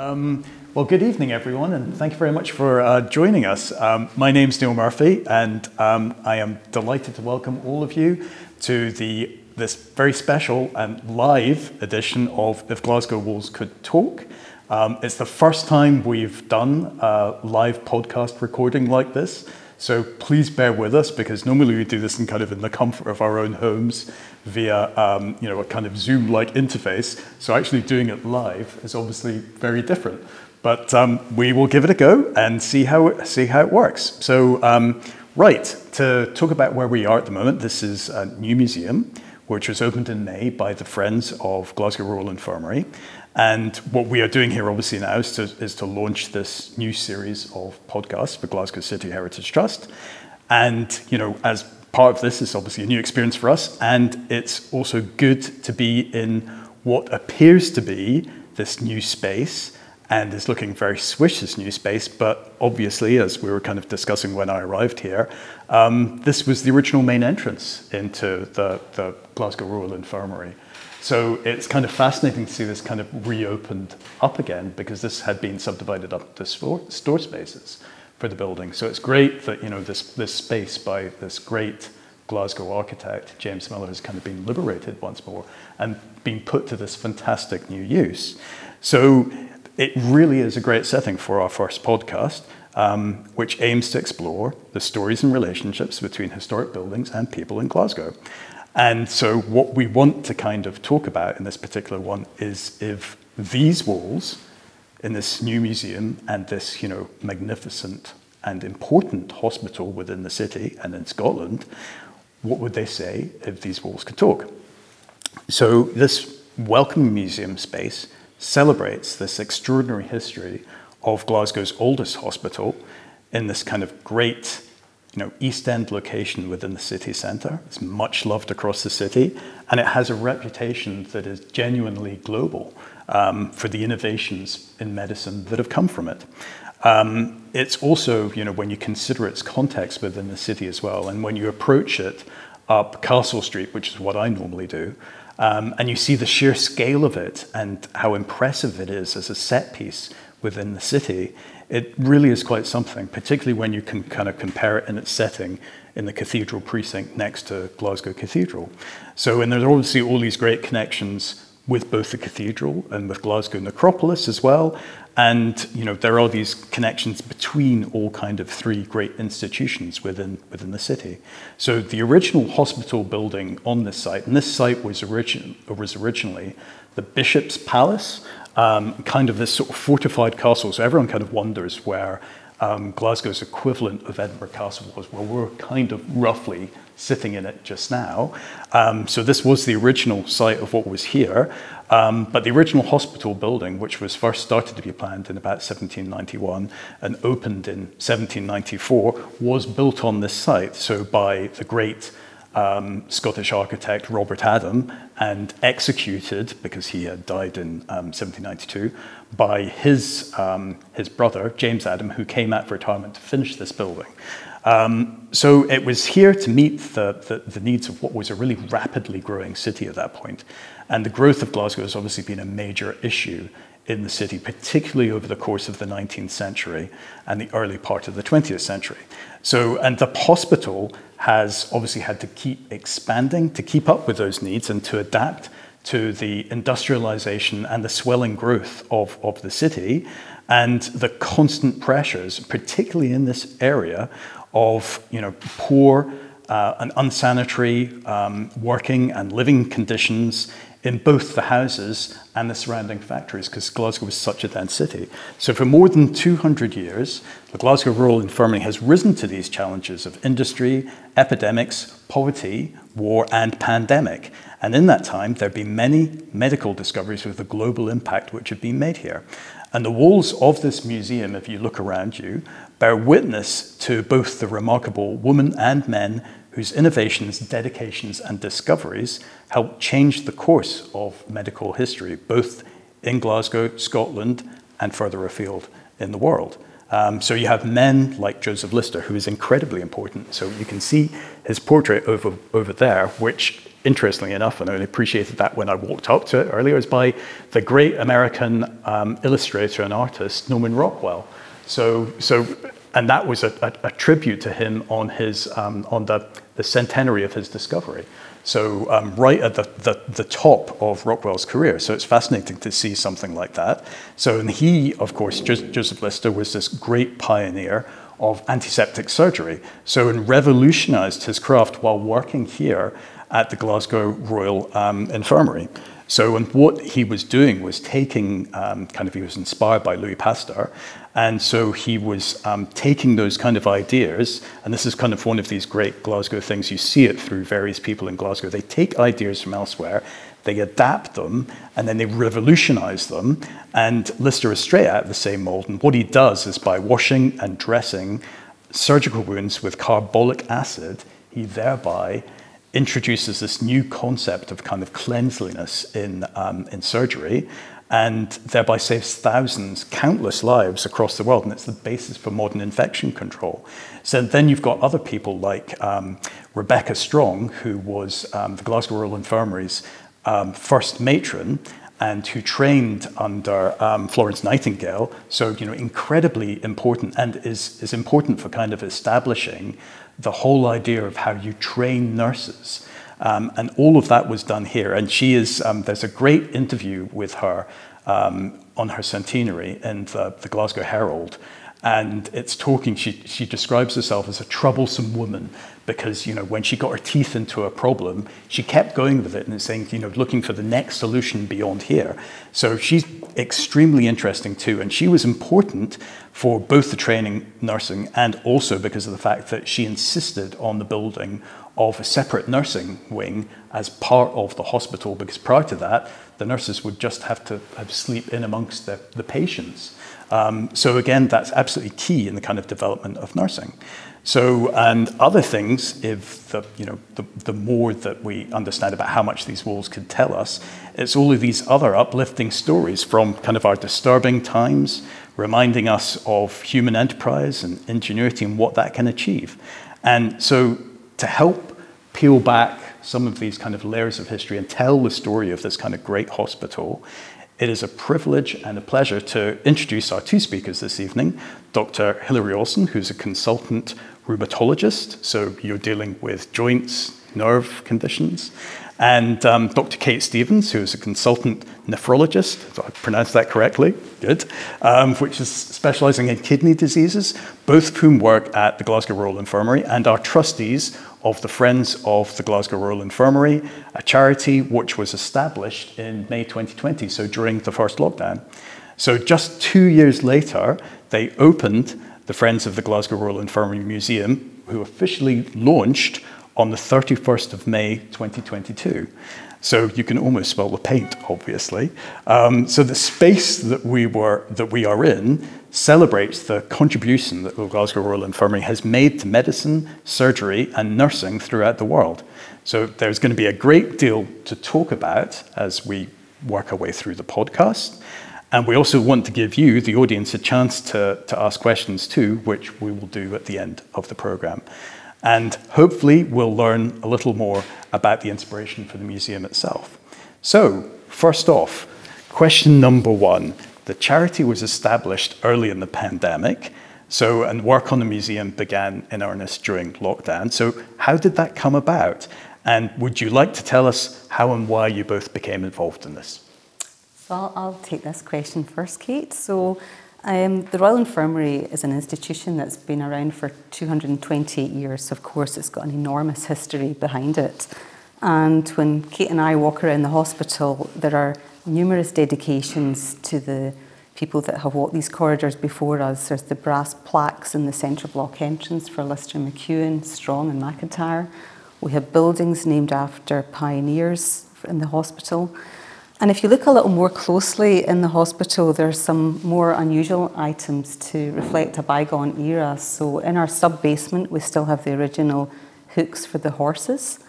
Um, well, good evening, everyone, and thank you very much for uh, joining us. Um, my name's Neil Murphy, and um, I am delighted to welcome all of you to the this very special and live edition of If Glasgow Walls Could Talk. Um, it's the first time we've done a live podcast recording like this, so please bear with us because normally we do this in kind of in the comfort of our own homes via um, you know a kind of Zoom-like interface. So actually doing it live is obviously very different. But um, we will give it a go and see how see how it works. So, um, right to talk about where we are at the moment. This is a new museum which was opened in May by the Friends of Glasgow Royal Infirmary. And what we are doing here, obviously, now is to, is to launch this new series of podcasts for Glasgow City Heritage Trust. And, you know, as part of this is obviously a new experience for us, and it's also good to be in what appears to be this new space and is looking very swish this new space. But obviously, as we were kind of discussing when I arrived here, um, this was the original main entrance into the, the Glasgow Royal Infirmary. So it's kind of fascinating to see this kind of reopened up again because this had been subdivided up to store, store spaces for the building. So it's great that you know this this space by this great Glasgow architect James Miller has kind of been liberated once more and been put to this fantastic new use. So it really is a great setting for our first podcast, um, which aims to explore the stories and relationships between historic buildings and people in Glasgow. And so, what we want to kind of talk about in this particular one is if these walls in this new museum and this, you know, magnificent and important hospital within the city and in Scotland, what would they say if these walls could talk? So, this welcome museum space celebrates this extraordinary history of Glasgow's oldest hospital in this kind of great you know, East End location within the city centre. It's much loved across the city, and it has a reputation that is genuinely global um, for the innovations in medicine that have come from it. Um, it's also, you know, when you consider its context within the city as well, and when you approach it up Castle Street, which is what I normally do, um, and you see the sheer scale of it and how impressive it is as a set piece within the city, it really is quite something, particularly when you can kind of compare it in its setting in the cathedral precinct next to Glasgow Cathedral. So, and there's obviously all these great connections with both the cathedral and with Glasgow Necropolis as well. And you know there are these connections between all kind of three great institutions within within the city. So the original hospital building on this site, and this site was origin was originally the Bishop's Palace, um, kind of this sort of fortified castle. So everyone kind of wonders where um, Glasgow's equivalent of Edinburgh Castle was. Well, we're kind of roughly sitting in it just now. Um, so this was the original site of what was here. Um, but the original hospital building, which was first started to be planned in about 1791 and opened in 1794, was built on this site. So by the great um, Scottish architect Robert Adam and executed, because he had died in um, 1792, by his, um, his brother, James Adam, who came out for retirement to finish this building. Um, so it was here to meet the, the, the, needs of what was a really rapidly growing city at that point. And the growth of Glasgow has obviously been a major issue in the city, particularly over the course of the 19th century and the early part of the 20th century. So, and the hospital has obviously had to keep expanding to keep up with those needs and to adapt to the industrialization and the swelling growth of, of the city and the constant pressures, particularly in this area of you know, poor uh, and unsanitary um, working and living conditions in both the houses and the surrounding factories because Glasgow was such a dense city. So, for more than 200 years, the Glasgow Royal Infirmary has risen to these challenges of industry, epidemics, poverty, war, and pandemic. And in that time, there have been many medical discoveries with a global impact which have been made here. And the walls of this museum, if you look around you, bear witness to both the remarkable women and men whose innovations, dedications, and discoveries helped change the course of medical history, both in Glasgow, Scotland, and further afield in the world. Um, so you have men like Joseph Lister, who is incredibly important. So you can see his portrait over, over there, which interestingly enough, and I appreciated that when I walked up to it earlier, is by the great American um, illustrator and artist Norman Rockwell. So, so and that was a, a, a tribute to him on his um, on the, the centenary of his discovery. So um, right at the, the, the, top of Rockwell's career. So it's fascinating to see something like that. So and he, of course, Joseph Lister was this great pioneer of antiseptic surgery. So and revolutionized his craft while working here at the Glasgow Royal um, Infirmary. So, and what he was doing was taking, um, kind of, he was inspired by Louis Pasteur, and so he was um, taking those kind of ideas, and this is kind of one of these great Glasgow things. You see it through various people in Glasgow. They take ideas from elsewhere, they adapt them, and then they revolutionize them. And Lister is straight out of the same mold. And what he does is by washing and dressing surgical wounds with carbolic acid, he thereby introduces this new concept of kind of cleanliness in, um, in surgery and thereby saves thousands, countless lives across the world. And it's the basis for modern infection control. So then you've got other people like um, Rebecca Strong, who was um, the Glasgow Royal Infirmary's um, first matron and who trained under um, Florence Nightingale. So, you know, incredibly important and is, is important for kind of establishing the whole idea of how you train nurses. Um, and all of that was done here. And she is, um, there's a great interview with her um, on her centenary in the, the, Glasgow Herald. And it's talking, she, she describes herself as a troublesome woman because, you know, when she got her teeth into a problem, she kept going with it and saying, you know, looking for the next solution beyond here. So she's extremely interesting too. And she was important for both the training nursing and also because of the fact that she insisted on the building of a separate nursing wing as part of the hospital because prior to that, the nurses would just have to have sleep in amongst the, the patients. Um, so again, that's absolutely key in the kind of development of nursing. So, and other things, if the, you know, the, the more that we understand about how much these walls could tell us, it's all of these other uplifting stories from kind of our disturbing times, reminding us of human enterprise and ingenuity and what that can achieve. And so to help peel back some of these kind of layers of history and tell the story of this kind of great hospital, it is a privilege and a pleasure to introduce our two speakers this evening Dr. Hilary Wilson, who's a consultant rheumatologist, so you're dealing with joints, nerve conditions, and um, Dr. Kate Stevens, who is a consultant nephrologist, so I pronounced that correctly, good, um, which is specializing in kidney diseases, both of whom work at the Glasgow Royal Infirmary and are trustees of the Friends of the Glasgow Royal Infirmary, a charity which was established in May 2020, so during the first lockdown. So just two years later, they opened the Friends of the Glasgow Royal Infirmary Museum, who officially launched on the 31st of May 2022. So you can almost smell the paint, obviously. Um, so the space that we were that we are in celebrates the contribution that the Glasgow Royal Infirmary has made to medicine, surgery, and nursing throughout the world. So there's going to be a great deal to talk about as we work our way through the podcast. And we also want to give you, the audience, a chance to, to ask questions too, which we will do at the end of the program. And hopefully, we'll learn a little more about the inspiration for the museum itself. So, first off, question number one the charity was established early in the pandemic. So, and work on the museum began in earnest during lockdown. So, how did that come about? And would you like to tell us how and why you both became involved in this? So, I'll, I'll take this question first, Kate. So, um, the Royal Infirmary is an institution that's been around for 228 years. Of course, it's got an enormous history behind it. And when Kate and I walk around the hospital, there are numerous dedications to the people that have walked these corridors before us. There's the brass plaques in the central block entrance for Lister McEwen, Strong, and McIntyre. We have buildings named after pioneers in the hospital. And if you look a little more closely in the hospital, there's some more unusual items to reflect a bygone era. So in our sub basement, we still have the original hooks for the horses.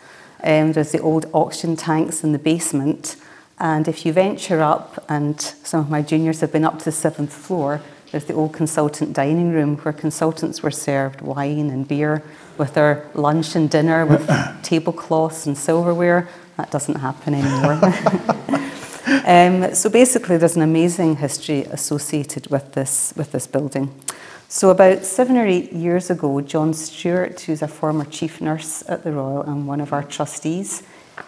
Um, there's the old oxygen tanks in the basement. And if you venture up, and some of my juniors have been up to the seventh floor, there's the old consultant dining room where consultants were served wine and beer with their lunch and dinner with tablecloths and silverware. That doesn't happen anymore. um, so basically, there's an amazing history associated with this, with this building. So, about seven or eight years ago, John Stewart, who's a former chief nurse at the Royal and one of our trustees,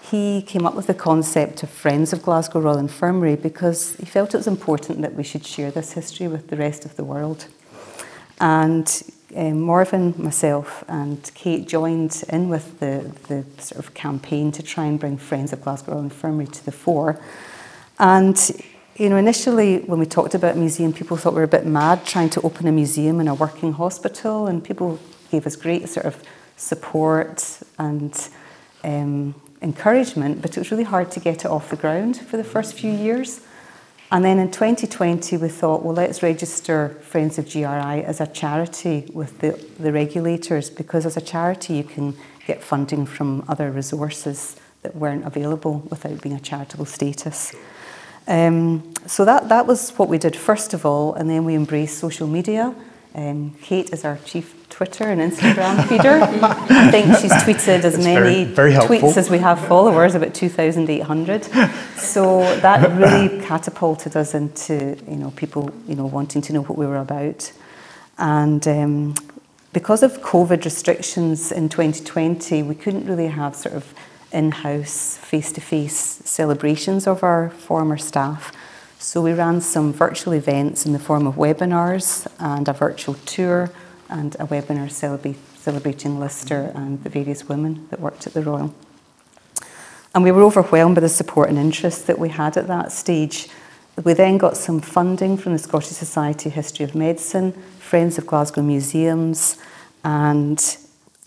he came up with the concept of Friends of Glasgow Royal Infirmary because he felt it was important that we should share this history with the rest of the world. And um, Morven, myself, and Kate joined in with the, the sort of campaign to try and bring Friends of Glasgow Royal Infirmary to the fore. And you know, initially when we talked about museum, people thought we were a bit mad trying to open a museum in a working hospital, and people gave us great sort of support and um, encouragement, but it was really hard to get it off the ground for the first few years. And then in 2020, we thought, well, let's register Friends of GRI as a charity with the, the regulators, because as a charity, you can get funding from other resources that weren't available without being a charitable status. Um, so that, that was what we did first of all, and then we embraced social media. Um, Kate is our chief Twitter and Instagram feeder. I think she's tweeted as many very, very tweets as we have followers, about 2,800. So that really catapulted us into you know people you know wanting to know what we were about, and. Um, because of COVID restrictions in 2020, we couldn't really have sort of in house, face to face celebrations of our former staff. So we ran some virtual events in the form of webinars and a virtual tour and a webinar celebrating Lister and the various women that worked at the Royal. And we were overwhelmed by the support and interest that we had at that stage. We then got some funding from the Scottish Society of History of Medicine, Friends of Glasgow Museums, and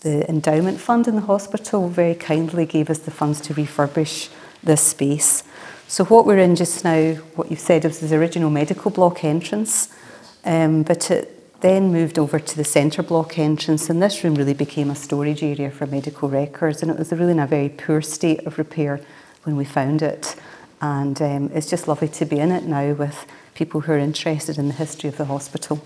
the endowment fund in the hospital very kindly gave us the funds to refurbish this space. So what we're in just now, what you've said is the original medical block entrance, um, but it then moved over to the centre block entrance, and this room really became a storage area for medical records, and it was really in a very poor state of repair when we found it. And um, it's just lovely to be in it now with people who are interested in the history of the hospital.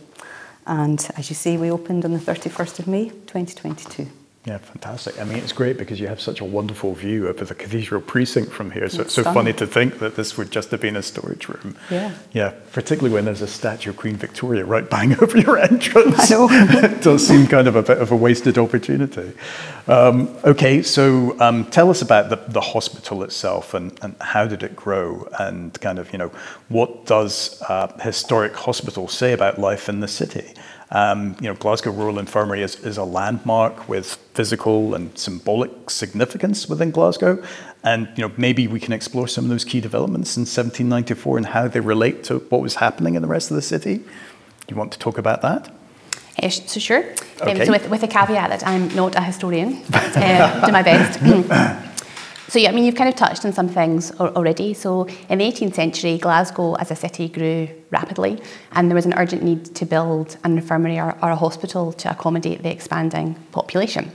And as you see, we opened on the 31st of May 2022. Yeah, fantastic. I mean, it's great because you have such a wonderful view over the cathedral precinct from here. So it's, it's so funny to think that this would just have been a storage room. Yeah. Yeah, particularly when there's a statue of Queen Victoria right bang over your entrance. I know. it does seem kind of a bit of a wasted opportunity. Um, okay, so um, tell us about the, the hospital itself and, and how did it grow and kind of, you know, what does uh, historic hospital say about life in the city? Um, you know, Glasgow Royal Infirmary is, is a landmark with physical and symbolic significance within Glasgow. And you know, maybe we can explore some of those key developments in 1794 and how they relate to what was happening in the rest of the city. Do you want to talk about that? Uh, so sure. Um, okay. So with, with the caveat that I'm not a historian, uh, do my best. So yeah, I mean, you've kind of touched on some things already. So in the 18th century, Glasgow as a city grew rapidly, and there was an urgent need to build an infirmary or, or a hospital to accommodate the expanding population.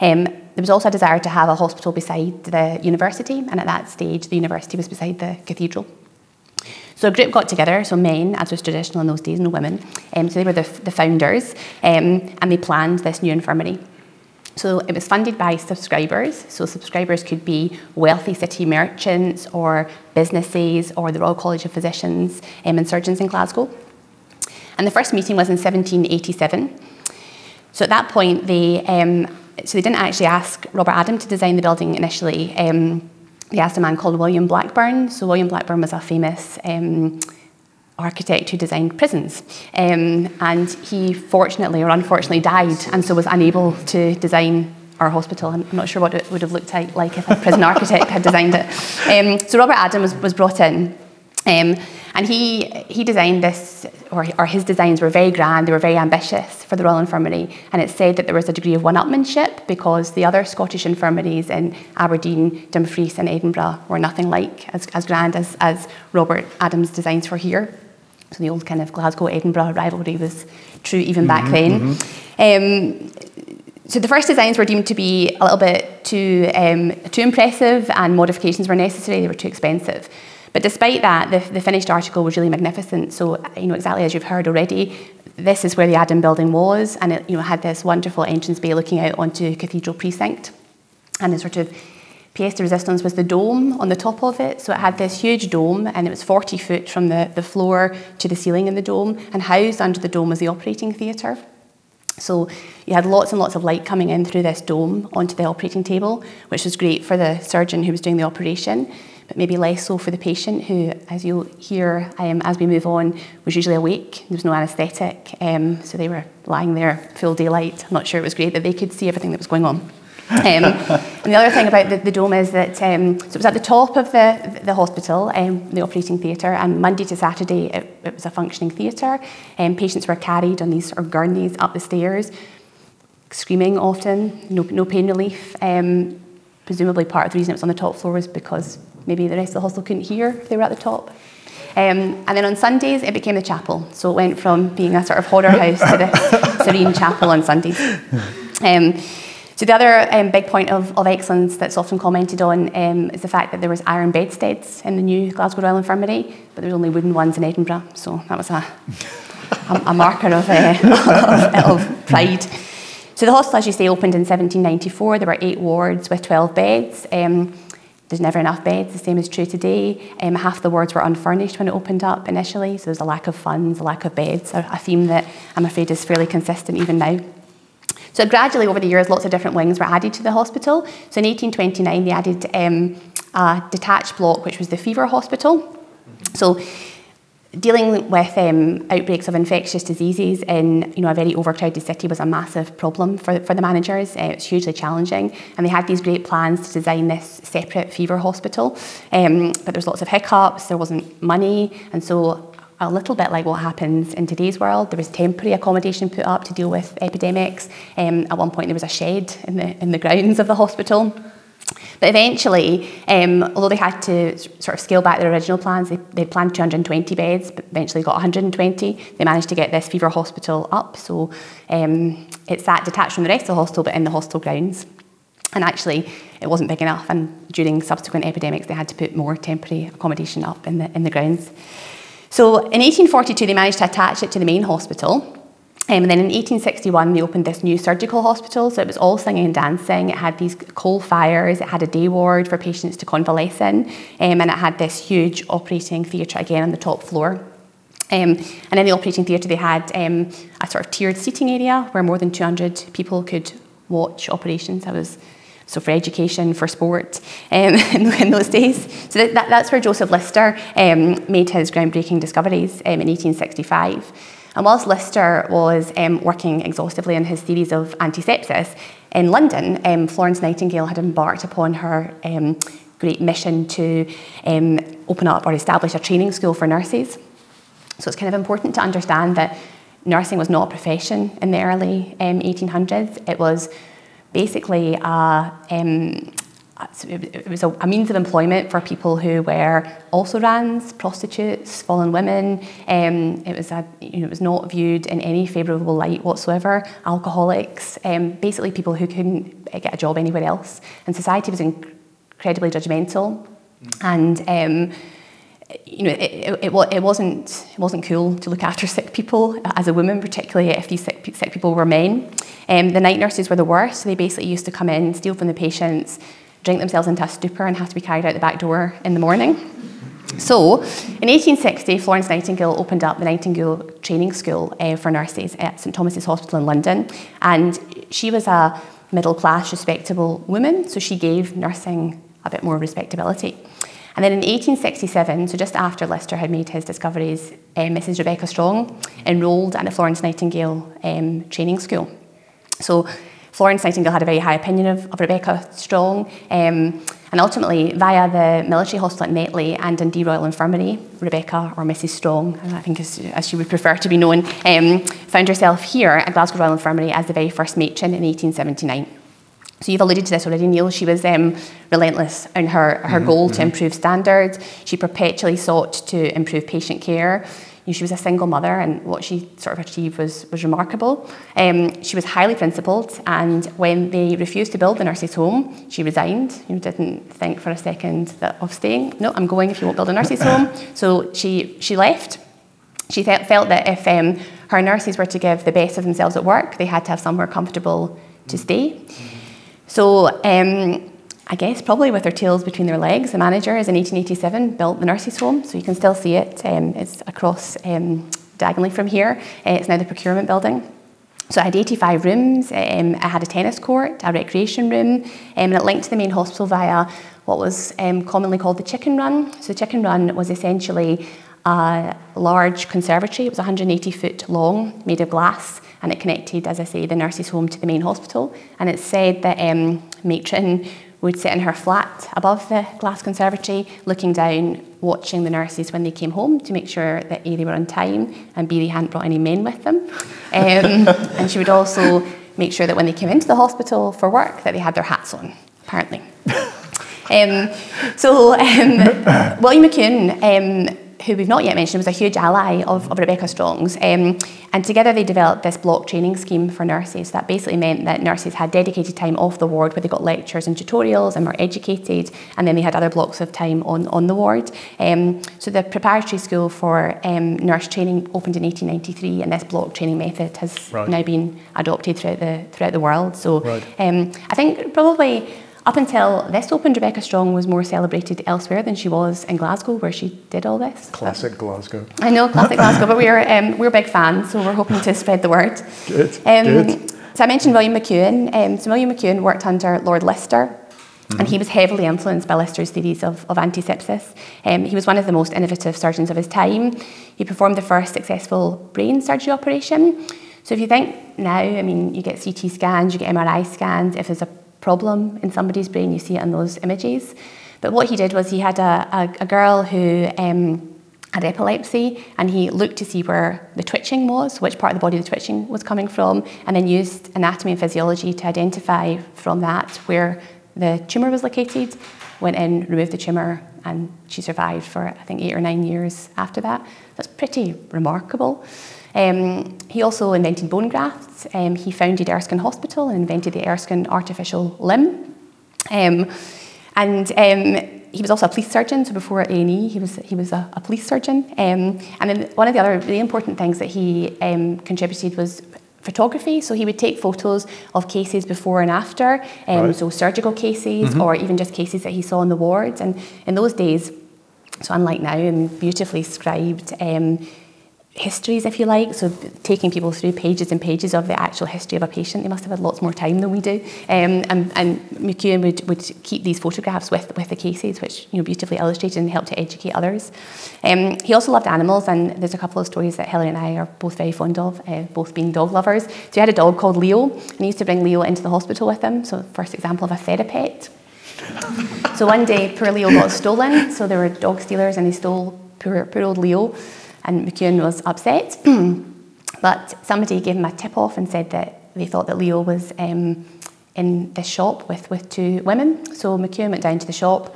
Um, there was also a desire to have a hospital beside the university, and at that stage, the university was beside the cathedral. So a group got together, so men, as was traditional in those days, and women. Um, so they were the, the founders, um, and they planned this new infirmary. So it was funded by subscribers. So subscribers could be wealthy city merchants or businesses or the Royal College of Physicians um, and Surgeons in Glasgow. And the first meeting was in 1787. So at that point, they um, so they didn't actually ask Robert Adam to design the building initially. Um, they asked a man called William Blackburn. So William Blackburn was a famous um, architect who designed prisons. Um, and he fortunately or unfortunately died and so was unable to design our hospital. I'm not sure what it would have looked like if a prison architect had designed it. Um, so Robert Adam was, was brought in. Um, and he, he designed this, or, or his designs were very grand, they were very ambitious for the Royal Infirmary. And it said that there was a degree of one upmanship because the other Scottish infirmaries in Aberdeen, Dumfries, and Edinburgh were nothing like as, as grand as, as Robert Adams' designs were here. So the old kind of Glasgow Edinburgh rivalry was true even back mm-hmm, then. Mm-hmm. Um, so the first designs were deemed to be a little bit too um, too impressive, and modifications were necessary. They were too expensive. But despite that, the, the finished article was really magnificent. So you know exactly as you've heard already, this is where the Adam building was, and it you know had this wonderful entrance bay looking out onto Cathedral Precinct, and a sort of pièce de resistance was the dome on the top of it. So it had this huge dome and it was 40 foot from the, the floor to the ceiling in the dome. And housed under the dome was the operating theatre. So you had lots and lots of light coming in through this dome onto the operating table, which was great for the surgeon who was doing the operation, but maybe less so for the patient who, as you'll hear um, as we move on, was usually awake. There was no anaesthetic, um, so they were lying there full daylight. I'm not sure it was great that they could see everything that was going on. Um, and the other thing about the, the dome is that um, so it was at the top of the, the hospital, um, the operating theatre, and Monday to Saturday it, it was a functioning theatre. Um, patients were carried on these sort of gurneys up the stairs, screaming often, no, no pain relief. Um, presumably part of the reason it was on the top floor was because maybe the rest of the hospital couldn't hear if they were at the top. Um, and then on Sundays, it became the chapel. So it went from being a sort of horror house to the serene chapel on Sundays. Um, so the other um, big point of, of excellence that's often commented on um, is the fact that there was iron bedsteads in the new Glasgow Royal Infirmary, but there was only wooden ones in Edinburgh. So that was a, a, a marker of, uh, of, pride. So the hospital, as you say, opened in 1794. There were eight wards with 12 beds. Um, there's never enough beds, the same is true today. Um, half the wards were unfurnished when it opened up initially, so there's a lack of funds, a lack of beds, a theme that I'm afraid is fairly consistent even now. So gradually over the years, lots of different wings were added to the hospital. So in 1829, they added um, a detached block, which was the fever hospital. So dealing with um, outbreaks of infectious diseases in you know, a very overcrowded city was a massive problem for, for the managers. Uh, it's hugely challenging. And they had these great plans to design this separate fever hospital. Um, but there was lots of hiccups, there wasn't money. And so a little bit like what happens in today's world. There was temporary accommodation put up to deal with epidemics. Um, at one point, there was a shed in the, in the grounds of the hospital. But eventually, um, although they had to sort of scale back their original plans, they, they planned 220 beds, but eventually got 120. They managed to get this fever hospital up, so um, it's that detached from the rest of the hospital, but in the hospital grounds. And actually, it wasn't big enough, and during subsequent epidemics, they had to put more temporary accommodation up in the, in the grounds. So in 1842, they managed to attach it to the main hospital. Um, and then in 1861, they opened this new surgical hospital. So it was all singing and dancing. It had these coal fires. It had a day ward for patients to convalesce in. Um, and it had this huge operating theatre again on the top floor. Um, and in the operating theatre, they had um, a sort of tiered seating area where more than 200 people could watch operations. I was so for education, for sport um, in, those days. So that, that, that's where Joseph Lister um, made his groundbreaking discoveries um, in 1865. And whilst Lister was um, working exhaustively on his theories of antisepsis, in London, um, Florence Nightingale had embarked upon her um, great mission to open up or establish a training school for nurses. So it's kind of important to understand that nursing was not a profession in the early 1800s. It was basically a, um, it was a, a, means of employment for people who were also RANs, prostitutes, fallen women. Um, it, was a, you know, it was not viewed in any favourable light whatsoever. Alcoholics, um, basically people who couldn't eh, get a job anywhere else. And society was incredibly judgmental. Mm. And um, you know, it, it, it, wasn't, it wasn't cool to look after sick people as a woman, particularly if these sick, sick people were men. Um, the night nurses were the worst. They basically used to come in, steal from the patients, drink themselves into a stupor, and have to be carried out the back door in the morning. So, in 1860, Florence Nightingale opened up the Nightingale Training School uh, for nurses at St Thomas's Hospital in London, and she was a middle class, respectable woman, so she gave nursing a bit more respectability. And then in 1867, so just after Lister had made his discoveries, um, Mrs. Rebecca Strong enrolled at the Florence Nightingale um, Training School. So Florence Nightingale had a very high opinion of, of Rebecca Strong. Um, and ultimately, via the military hospital at Netley and Dundee Royal Infirmary, Rebecca, or Mrs. Strong, I think as, as she would prefer to be known, um, found herself here at Glasgow Royal Infirmary as the very first matron in 1879. So you've alluded to this already, Neil. She was um, relentless in her, her mm-hmm, goal mm-hmm. to improve standards. She perpetually sought to improve patient care. You know, she was a single mother, and what she sort of achieved was, was remarkable. Um, she was highly principled, and when they refused to build the nurses' home, she resigned. You know, didn't think for a second that, of staying. No, I'm going if you won't build a nurses' home. So she, she left. She felt, felt that if um, her nurses were to give the best of themselves at work, they had to have somewhere comfortable to stay. So um, I guess probably with their tails between their legs. The manager, managers in 1887 built the nurses' home, so you can still see it. Um, it's across um, diagonally from here. Uh, it's now the procurement building. So I had 85 rooms. Um, I had a tennis court, a recreation room, um, and it linked to the main hospital via what was um, commonly called the chicken run. So the chicken run was essentially a large conservatory. It was 180 foot long, made of glass, and it connected, as I say, the nurses' home to the main hospital. And it said that um, matron would sit in her flat above the glass conservatory, looking down, watching the nurses when they came home to make sure that A, they were on time, and B, they hadn't brought any men with them. Um, and she would also make sure that when they came into the hospital for work, that they had their hats on, apparently. um, so um, William McEwen um, who we've not yet mentioned, was a huge ally of, of Rebecca Strong's. Um, and together they developed this block training scheme for nurses. That basically meant that nurses had dedicated time off the ward where they got lectures and tutorials and were educated, and then they had other blocks of time on, on the ward. Um, so the preparatory school for um, nurse training opened in 1893, and this block training method has right. now been adopted throughout the throughout the world. So right. Um, I think probably up until this opened, Rebecca Strong was more celebrated elsewhere than she was in Glasgow, where she did all this. Classic Glasgow. I know, classic Glasgow, but we're um, we're big fans, so we're hoping to spread the word. Good. Um, good. So I mentioned William McEwen. Um, so William McEwen worked under Lord Lister. Mm-hmm. And he was heavily influenced by Lister's theories of, of antisepsis. Um, he was one of the most innovative surgeons of his time. He performed the first successful brain surgery operation. So if you think now, I mean, you get CT scans, you get MRI scans. If there's a problem in somebody's brain. You see it in those images. But what he did was he had a, a, a girl who um, had epilepsy and he looked to see where the twitching was, which part of the body the twitching was coming from, and then used anatomy and physiology to identify from that where the tumour was located, went in, removed the tumour, and she survived for, I think, eight or nine years after that. That's pretty remarkable. Um, he also invented bone grafts. Um, he founded Erskine Hospital and invented the Erskine artificial limb. Um, and um, he was also a police surgeon, so before A&E, he was, he was a, a police surgeon. Um, and then one of the other really important things that he um, contributed was photography. So he would take photos of cases before and after, um, right. so surgical cases mm-hmm. or even just cases that he saw in the wards. And in those days, so unlike now, and beautifully scribed, um, histories, if you like. So taking people through pages and pages of the actual history of a patient. They must have had lots more time than we do. Um, and, and McEwen would, would keep these photographs with, with the cases, which you know beautifully illustrated and helped to educate others. Um, he also loved animals, and there's a couple of stories that Helen and I are both very fond of, uh, both being dog lovers. So he had a dog called Leo, and he used to bring Leo into the hospital with him. So first example of a therapet. so one day, poor Leo got stolen. So there were dog stealers, and they stole poor, poor old Leo and McEwen was upset. but somebody gave him a tip off and said that they thought that Leo was um, in this shop with, with two women. So McEwen went down to the shop.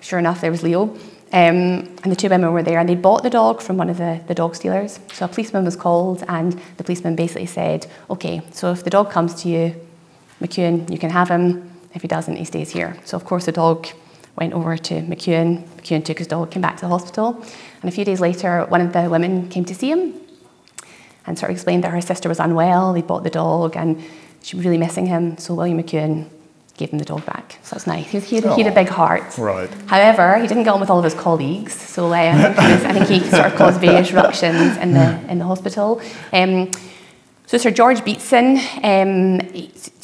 Sure enough, there was Leo. Um, and the two women were there and they bought the dog from one of the, the dog stealers. So a policeman was called and the policeman basically said, okay, so if the dog comes to you, McEwen, you can have him. If he doesn't, he stays here. So of course the dog went over to McEwen. McEwen took his dog, came back to the hospital. And a few days later, one of the women came to see him and sort of explained that her sister was unwell. They bought the dog and she was really missing him. So William McEwen gave him the dog back. So that's nice. He, he, had, he had, a big heart. Right. However, he didn't get on with all of his colleagues. So uh, I, think was, I, think he sort of caused various ruptions in the, in the hospital. Um, so Sir George Beatson, um,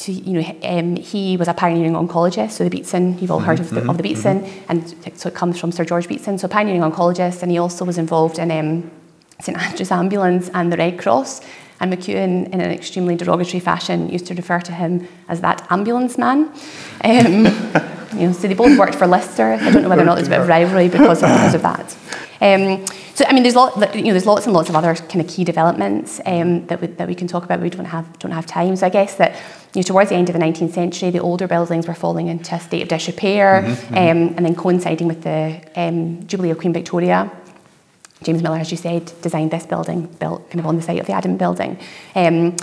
you know, um, he was a pioneering oncologist. So the Beatson, you've all heard of the, mm-hmm, of the Beatson, mm-hmm. and so it comes from Sir George Beatson. So pioneering oncologist, and he also was involved in um, St Andrew's Ambulance and the Red Cross. And McEwen, in an extremely derogatory fashion, used to refer to him as that ambulance man. Um, you know, so they both worked for Lister. I don't know whether or not there's a bit of rivalry because of, because of that. Um, so I mean, there's lot, you know, there's lots and lots of other kind of key developments um, that we, that we can talk about. But we don't have don't have time. So I guess that you know, towards the end of the 19th century, the older buildings were falling into a state of disrepair, mm-hmm, mm-hmm. Um, and then coinciding with the um, Jubilee of Queen Victoria. James Miller, as you said, designed this building, built kind of on the site of the Adam building. Um,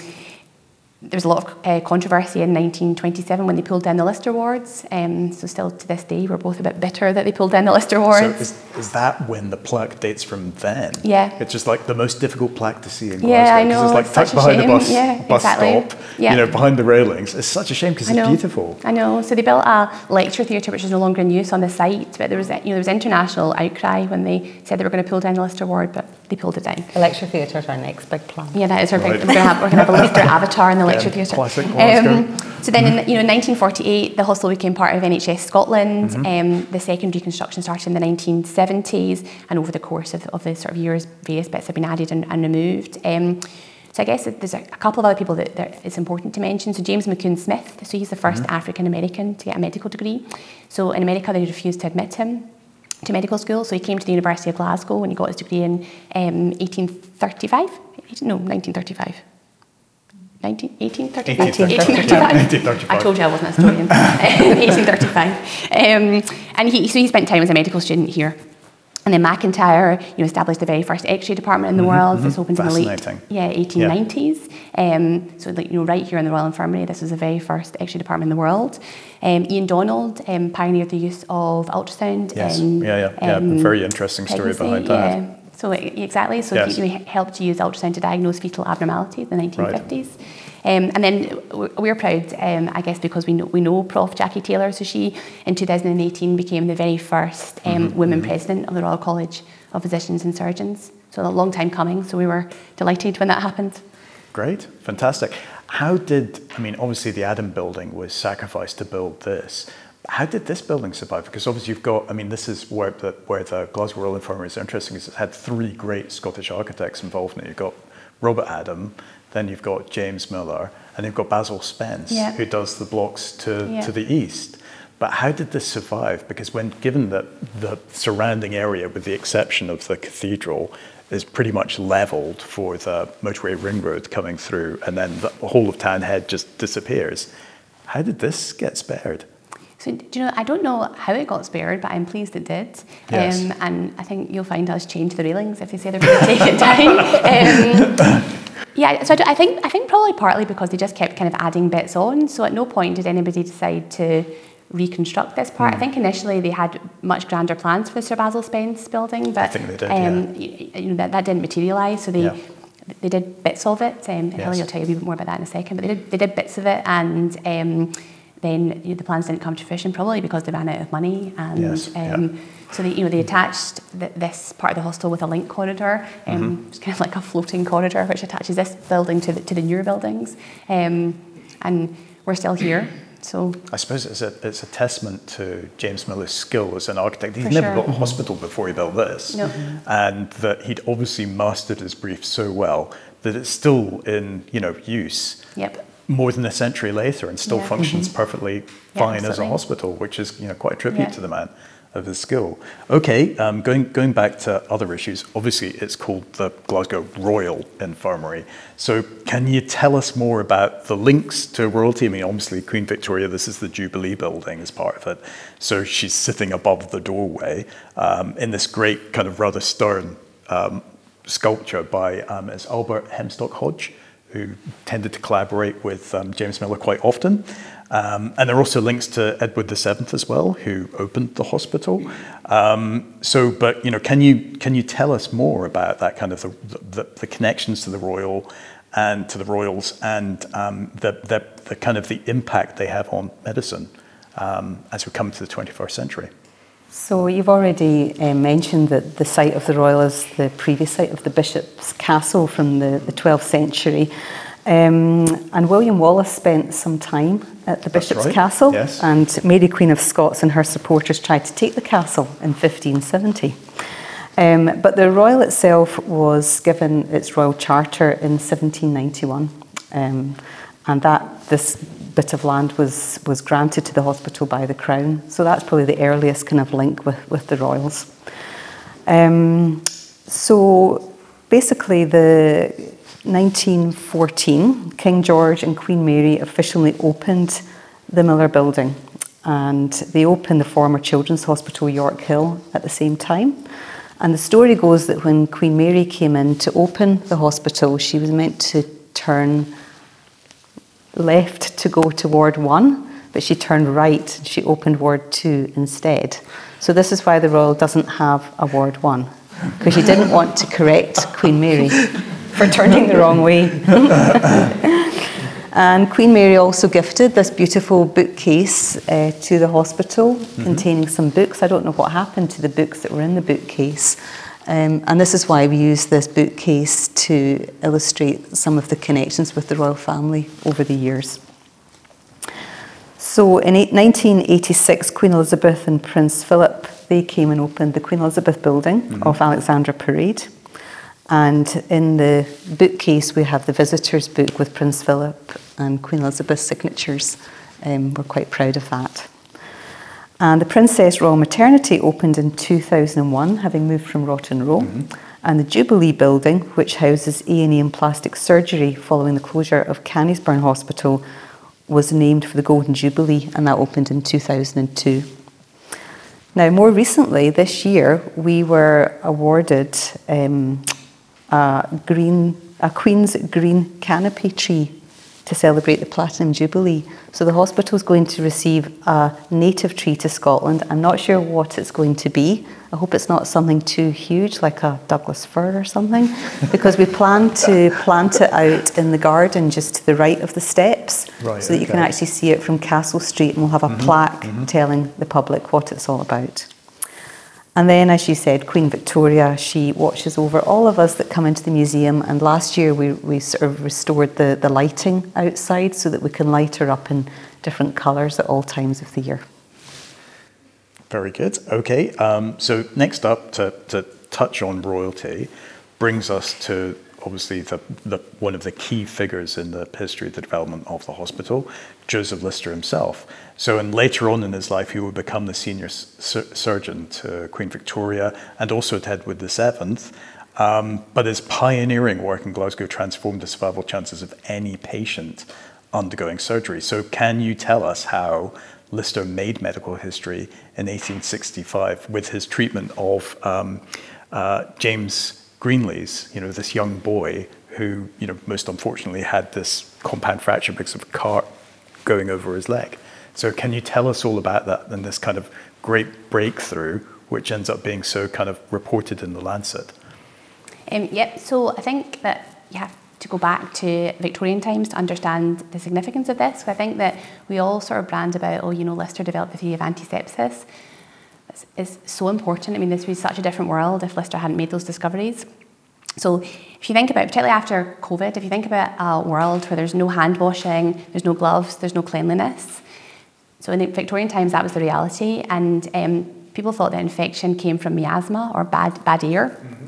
there was a lot of uh, controversy in 1927 when they pulled down the Lister wards. Um, so still to this day, we're both a bit bitter that they pulled down the Lister wards. So is, is that when the plaque dates from then? Yeah. It's just like the most difficult plaque to see in Glasgow. Yeah, I know. It's like tucked behind shame. the bus, yeah, bus exactly. stop yeah. you know, behind the railings. It's such a shame because it's beautiful. I know. So they built a lecture theatre which is no longer in use on the site, but there was, you know, there was international outcry when they said they were going to pull down the Lister Ward, but they pulled it down. Lecture theatre is our next big plan. Yeah, that is our right. big. We're going to have, we're going a Lister avatar in the lecture yeah, theatre. Classic. Um, so then, in you know, 1948, the hostel became part of NHS Scotland. Mm-hmm. Um, the second reconstruction started in the 1970s, and over the course of, of the sort of years, various bits have been added and, and removed. Um, so I guess there's a, couple of other people that, that it's important to mention. So James McCune Smith, so he's the 1st mm-hmm. African American to get a medical degree. So in America they refused to admit him to medical school. So he came to the University of Glasgow when he got his degree in um, 1835. No, 1935. 19, 1835. I told you I wasn't a historian. 1835. Um, and he, so he spent time as a medical student here. And then McIntyre, you know, established the very first X-ray department in the mm-hmm, world. Mm-hmm. This opened in the late yeah 1890s. Um, so like you know, right here in the Royal Infirmary, this was the very first X-ray department in the world. Um, Ian Donald um, pioneered the use of ultrasound. Yes. In, yeah, yeah, yeah. very interesting story behind that. Yeah. So exactly. So yes. he, he helped to use ultrasound to diagnose fetal abnormalities in the 1950s. Right. Um, and then we're proud, um, I guess, because we know, we know Prof. Jackie Taylor. So she, in 2018, became the very first um, mm-hmm. woman mm-hmm. president of the Royal College of Physicians and Surgeons. So a long time coming. So we were delighted when that happened. Great, fantastic. How did, I mean, obviously the Adam building was sacrificed to build this. How did this building survive? Because obviously you've got, I mean, this is where the, where the Glasgow Royal Infirmary is interesting, is it's had three great Scottish architects involved in it. You've got Robert Adam, then you've got James Miller, and you've got Basil Spence, yeah. who does the blocks to, yeah. to the east. But how did this survive? Because when given that the surrounding area, with the exception of the cathedral, is pretty much leveled for the motorway ring road coming through, and then the whole of Townhead just disappears. How did this get spared? So, do you know, I don't know how it got spared, but I'm pleased it did. Yes. Um, and I think you'll find us change the railings if they say they're going to take it down. Um, yeah, so I think I think probably partly because they just kept kind of adding bits on. So at no point did anybody decide to reconstruct this part. Mm. I hmm. think initially they had much grander plans for the Sir Basil Spence building, but did, um, yeah. you know, that, that didn't materialise. So they yeah. they did bits of it. Um, yes. Hilly will tell you a bit more about that in a second. But they did they did bits of it, and um, then you know, the plans didn't come to fruition probably because they ran out of money and. Yes. Um, yeah so they, you know, they attached th- this part of the hostel with a link corridor, um, mm-hmm. it's kind of like a floating corridor which attaches this building to the, to the newer buildings, um, and we're still here. So I suppose it's a it's a testament to James Miller's skill as an architect. He'd never sure. built a hospital before he built this, no. and that he'd obviously mastered his brief so well that it's still in you know use. Yep more than a century later and still yeah. functions mm-hmm. perfectly fine yeah, as a hospital, which is you know quite a tribute yeah. to the man of his skill. Okay, um, going, going back to other issues, obviously it's called the Glasgow Royal Infirmary. So can you tell us more about the links to royalty? I mean, obviously Queen Victoria, this is the Jubilee building as part of it. So she's sitting above the doorway um, in this great kind of rather stern um, sculpture by um, is Albert Hemstock Hodge, who tended to collaborate with um, James Miller quite often. Um, and there are also links to Edward VII as well, who opened the hospital. Um, so, but you know, can you can you tell us more about that kind of the, the, the connections to the royal and to the royals and um, the, the, the, kind of the impact they have on medicine um, as we come to the 21st century? So you've already uh, mentioned that the site of the royal is the previous site of the bishop's castle from the, the 12th century. Um, and William Wallace spent some time at the Bishop's right. Castle, yes. and Mary Queen of Scots and her supporters tried to take the castle in 1570. Um, but the royal itself was given its royal charter in 1791, um, and that this bit of land was was granted to the hospital by the crown. So that's probably the earliest kind of link with with the royals. Um, so basically, the 1914, King George and Queen Mary officially opened the Miller Building, and they opened the former Children's Hospital Yorkhill at the same time. And the story goes that when Queen Mary came in to open the hospital, she was meant to turn left to go to Ward 1, but she turned right. And she opened Ward 2 instead. So, this is why the Royal doesn't have a Ward 1, because she didn't want to correct Queen Mary for turning the wrong way. And Queen Mary also gifted this beautiful bookcase uh, to the hospital mm-hmm. containing some books. I don't know what happened to the books that were in the bookcase. Um, and this is why we use this bookcase to illustrate some of the connections with the royal family over the years. So in 1986, Queen Elizabeth and Prince Philip, they came and opened the Queen Elizabeth building mm-hmm. of Alexandra Parade. And in the bookcase, we have the visitors' book with Prince Philip and Queen Elizabeth's signatures. Um, we're quite proud of that. And the Princess Royal Maternity opened in 2001, having moved from Rotten Row. Mm-hmm. And the Jubilee Building, which houses A&E and plastic surgery following the closure of Canniesburn Hospital, was named for the Golden Jubilee, and that opened in 2002. Now, more recently, this year, we were awarded um, a green, a Queen's Green Canopy tree to celebrate the Platinum Jubilee. So the hospital is going to receive a native tree to Scotland. I'm not sure what it's going to be. I hope it's not something too huge, like a Douglas fir or something, because we plan to plant it out in the garden just to the right of the steps, right, so that okay. you can actually see it from Castle Street, and we'll have a mm-hmm, plaque mm-hmm. telling the public what it's all about. And then, as you said, Queen Victoria, she watches over all of us that come into the museum. And last year we, we sort of restored the, the lighting outside so that we can light her up in different colours at all times of the year. Very good. Okay, um, so next up to, to touch on royalty brings us to obviously the, the, one of the key figures in the history of the development of the hospital, Joseph Lister himself. So, and later on in his life, he would become the senior sur- surgeon to Queen Victoria and also to Edward VII. Um, but his pioneering work in Glasgow transformed the survival chances of any patient undergoing surgery. So, can you tell us how Lister made medical history in 1865 with his treatment of um, uh, James Greenlees, you know, this young boy who, you know, most unfortunately had this compound fracture because of a cart going over his leg. So, can you tell us all about that and this kind of great breakthrough, which ends up being so kind of reported in the Lancet? Um, yep. So, I think that you have to go back to Victorian times to understand the significance of this. I think that we all sort of brand about, oh, you know, Lister developed the theory of antisepsis It's is so important. I mean, this would be such a different world if Lister hadn't made those discoveries. So if you think about, particularly after COVID, if you think about a world where there's no hand washing, there's no gloves, there's no cleanliness. So in the Victorian times, that was the reality, and um, people thought that infection came from miasma or bad bad air. Mm-hmm.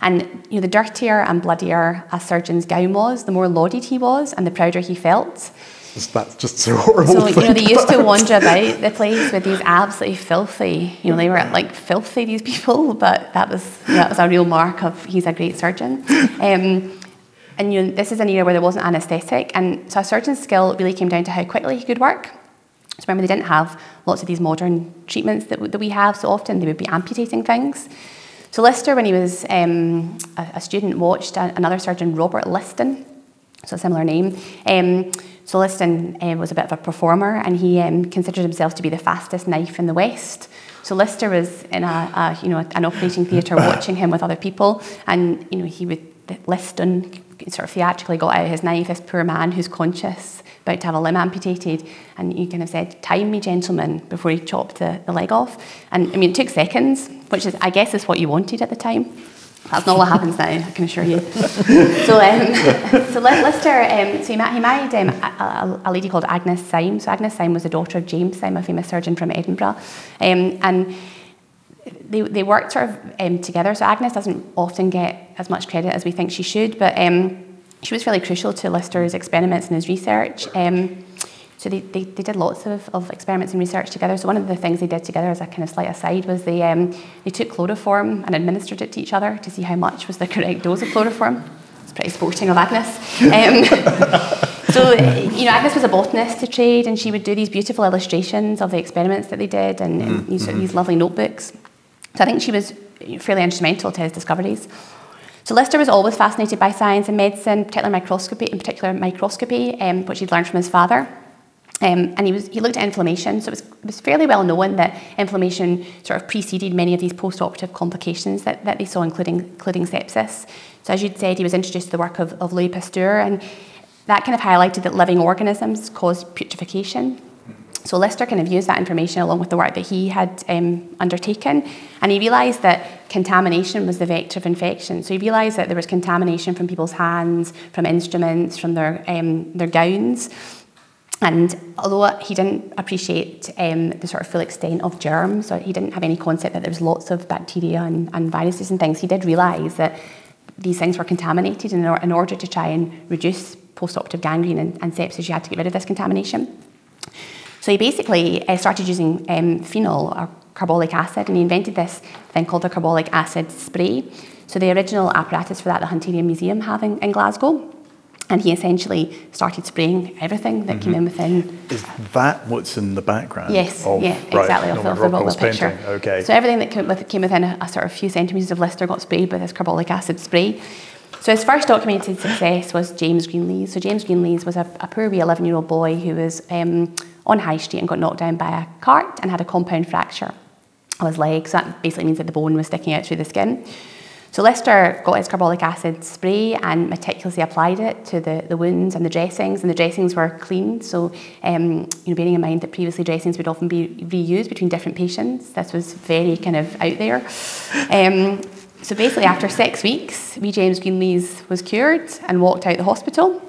And you know, the dirtier and bloodier a surgeon's gown was, the more lauded he was, and the prouder he felt. That's just so horrible. So you know, they used to wander about the place with these absolutely filthy. You know, they were like filthy these people, but that was that was a real mark of he's a great surgeon. Um, and you know, this is an era where there wasn't anaesthetic, and so a surgeon's skill really came down to how quickly he could work. So remember, they didn't have lots of these modern treatments that, that we have. So often they would be amputating things. So Lister, when he was um, a, a, student, watched a, another surgeon, Robert Liston, so a similar name. Um, so Liston um, was a bit of a performer and he um, considered himself to be the fastest knife in the West. So Lister was in a, a you know an operating theatre watching him with other people, and you know he would Liston sort of theatrically got out his knife. This poor man who's conscious, about to have a limb amputated, and he kind of said, "Time me, gentlemen," before he chopped the, the leg off. And I mean, it took seconds, which is I guess is what you wanted at the time. That's not what happens now, I can assure you. so, um, so Lister, um, so he, he married um, a, a, lady called Agnes Syme. So Agnes Syme was the daughter of James Syme, a famous surgeon from Edinburgh, um, and they, they worked sort of um, together. So Agnes doesn't often get as much credit as we think she should, but um, she was really crucial to Lister's experiments and his research. So they, they, they, did lots of, of experiments and research together. So one of the things they did together as a kind of slight aside was they, um, they took chloroform and administered it to each other to see how much was the correct dose of chloroform. It's pretty sporting of Agnes. Um, so, you know, Agnes was a botanist to trade and she would do these beautiful illustrations of the experiments that they did and, and mm-hmm. these, these lovely notebooks. So I think she was fairly instrumental to his discoveries. So Lister was always fascinated by science and medicine, particularly microscopy, in particular microscopy, um, which he'd learned from his father. Um, and he, was, he looked at inflammation, so it was, it was, fairly well known that inflammation sort of preceded many of these post-operative complications that, that they saw, including, including sepsis. So as you'd said, he was introduced to the work of, of Louis Pasteur, and that kind of highlighted that living organisms cause putrefaction. So Lister kind of used that information along with the work that he had um, undertaken, and he realised that contamination was the vector of infection. So he realised that there was contamination from people's hands, from instruments, from their um, their gowns. And although he didn't appreciate um, the sort of full extent of germs, or he didn't have any concept that there was lots of bacteria and, and viruses and things, he did realise that these things were contaminated, and in order to try and reduce post-operative gangrene and, and sepsis, you had to get rid of this contamination. So he basically uh, started using um, phenol or carbolic acid, and he invented this thing called the carbolic acid spray. So the original apparatus for that, the Hunterian Museum have in, in Glasgow. And he essentially started spraying everything that mm-hmm. came in within. Is that what's in the background? Yes, of, yeah, exactly, right, of, of the Rockwell picture. Okay. So everything that came, with, came within a, a, sort of few centimetres of Lister got sprayed with this carbolic acid spray. So his first documented success was James Greenlees. So James Greenlees was a, a poor wee 11-year-old boy who was um, on High Street and got knocked down by a cart and had a compound fracture of his leg. So that basically means that the bone was sticking out through the skin. So Lister got his carbolic acid spray and meticulously applied it to the, the wounds and the dressings, and the dressings were cleaned. So, um, you know, bearing in mind that previously dressings would often be reused between different patients, this was very kind of out there. Um, so basically, after six weeks, V. James Greenlees was cured and walked out of the hospital.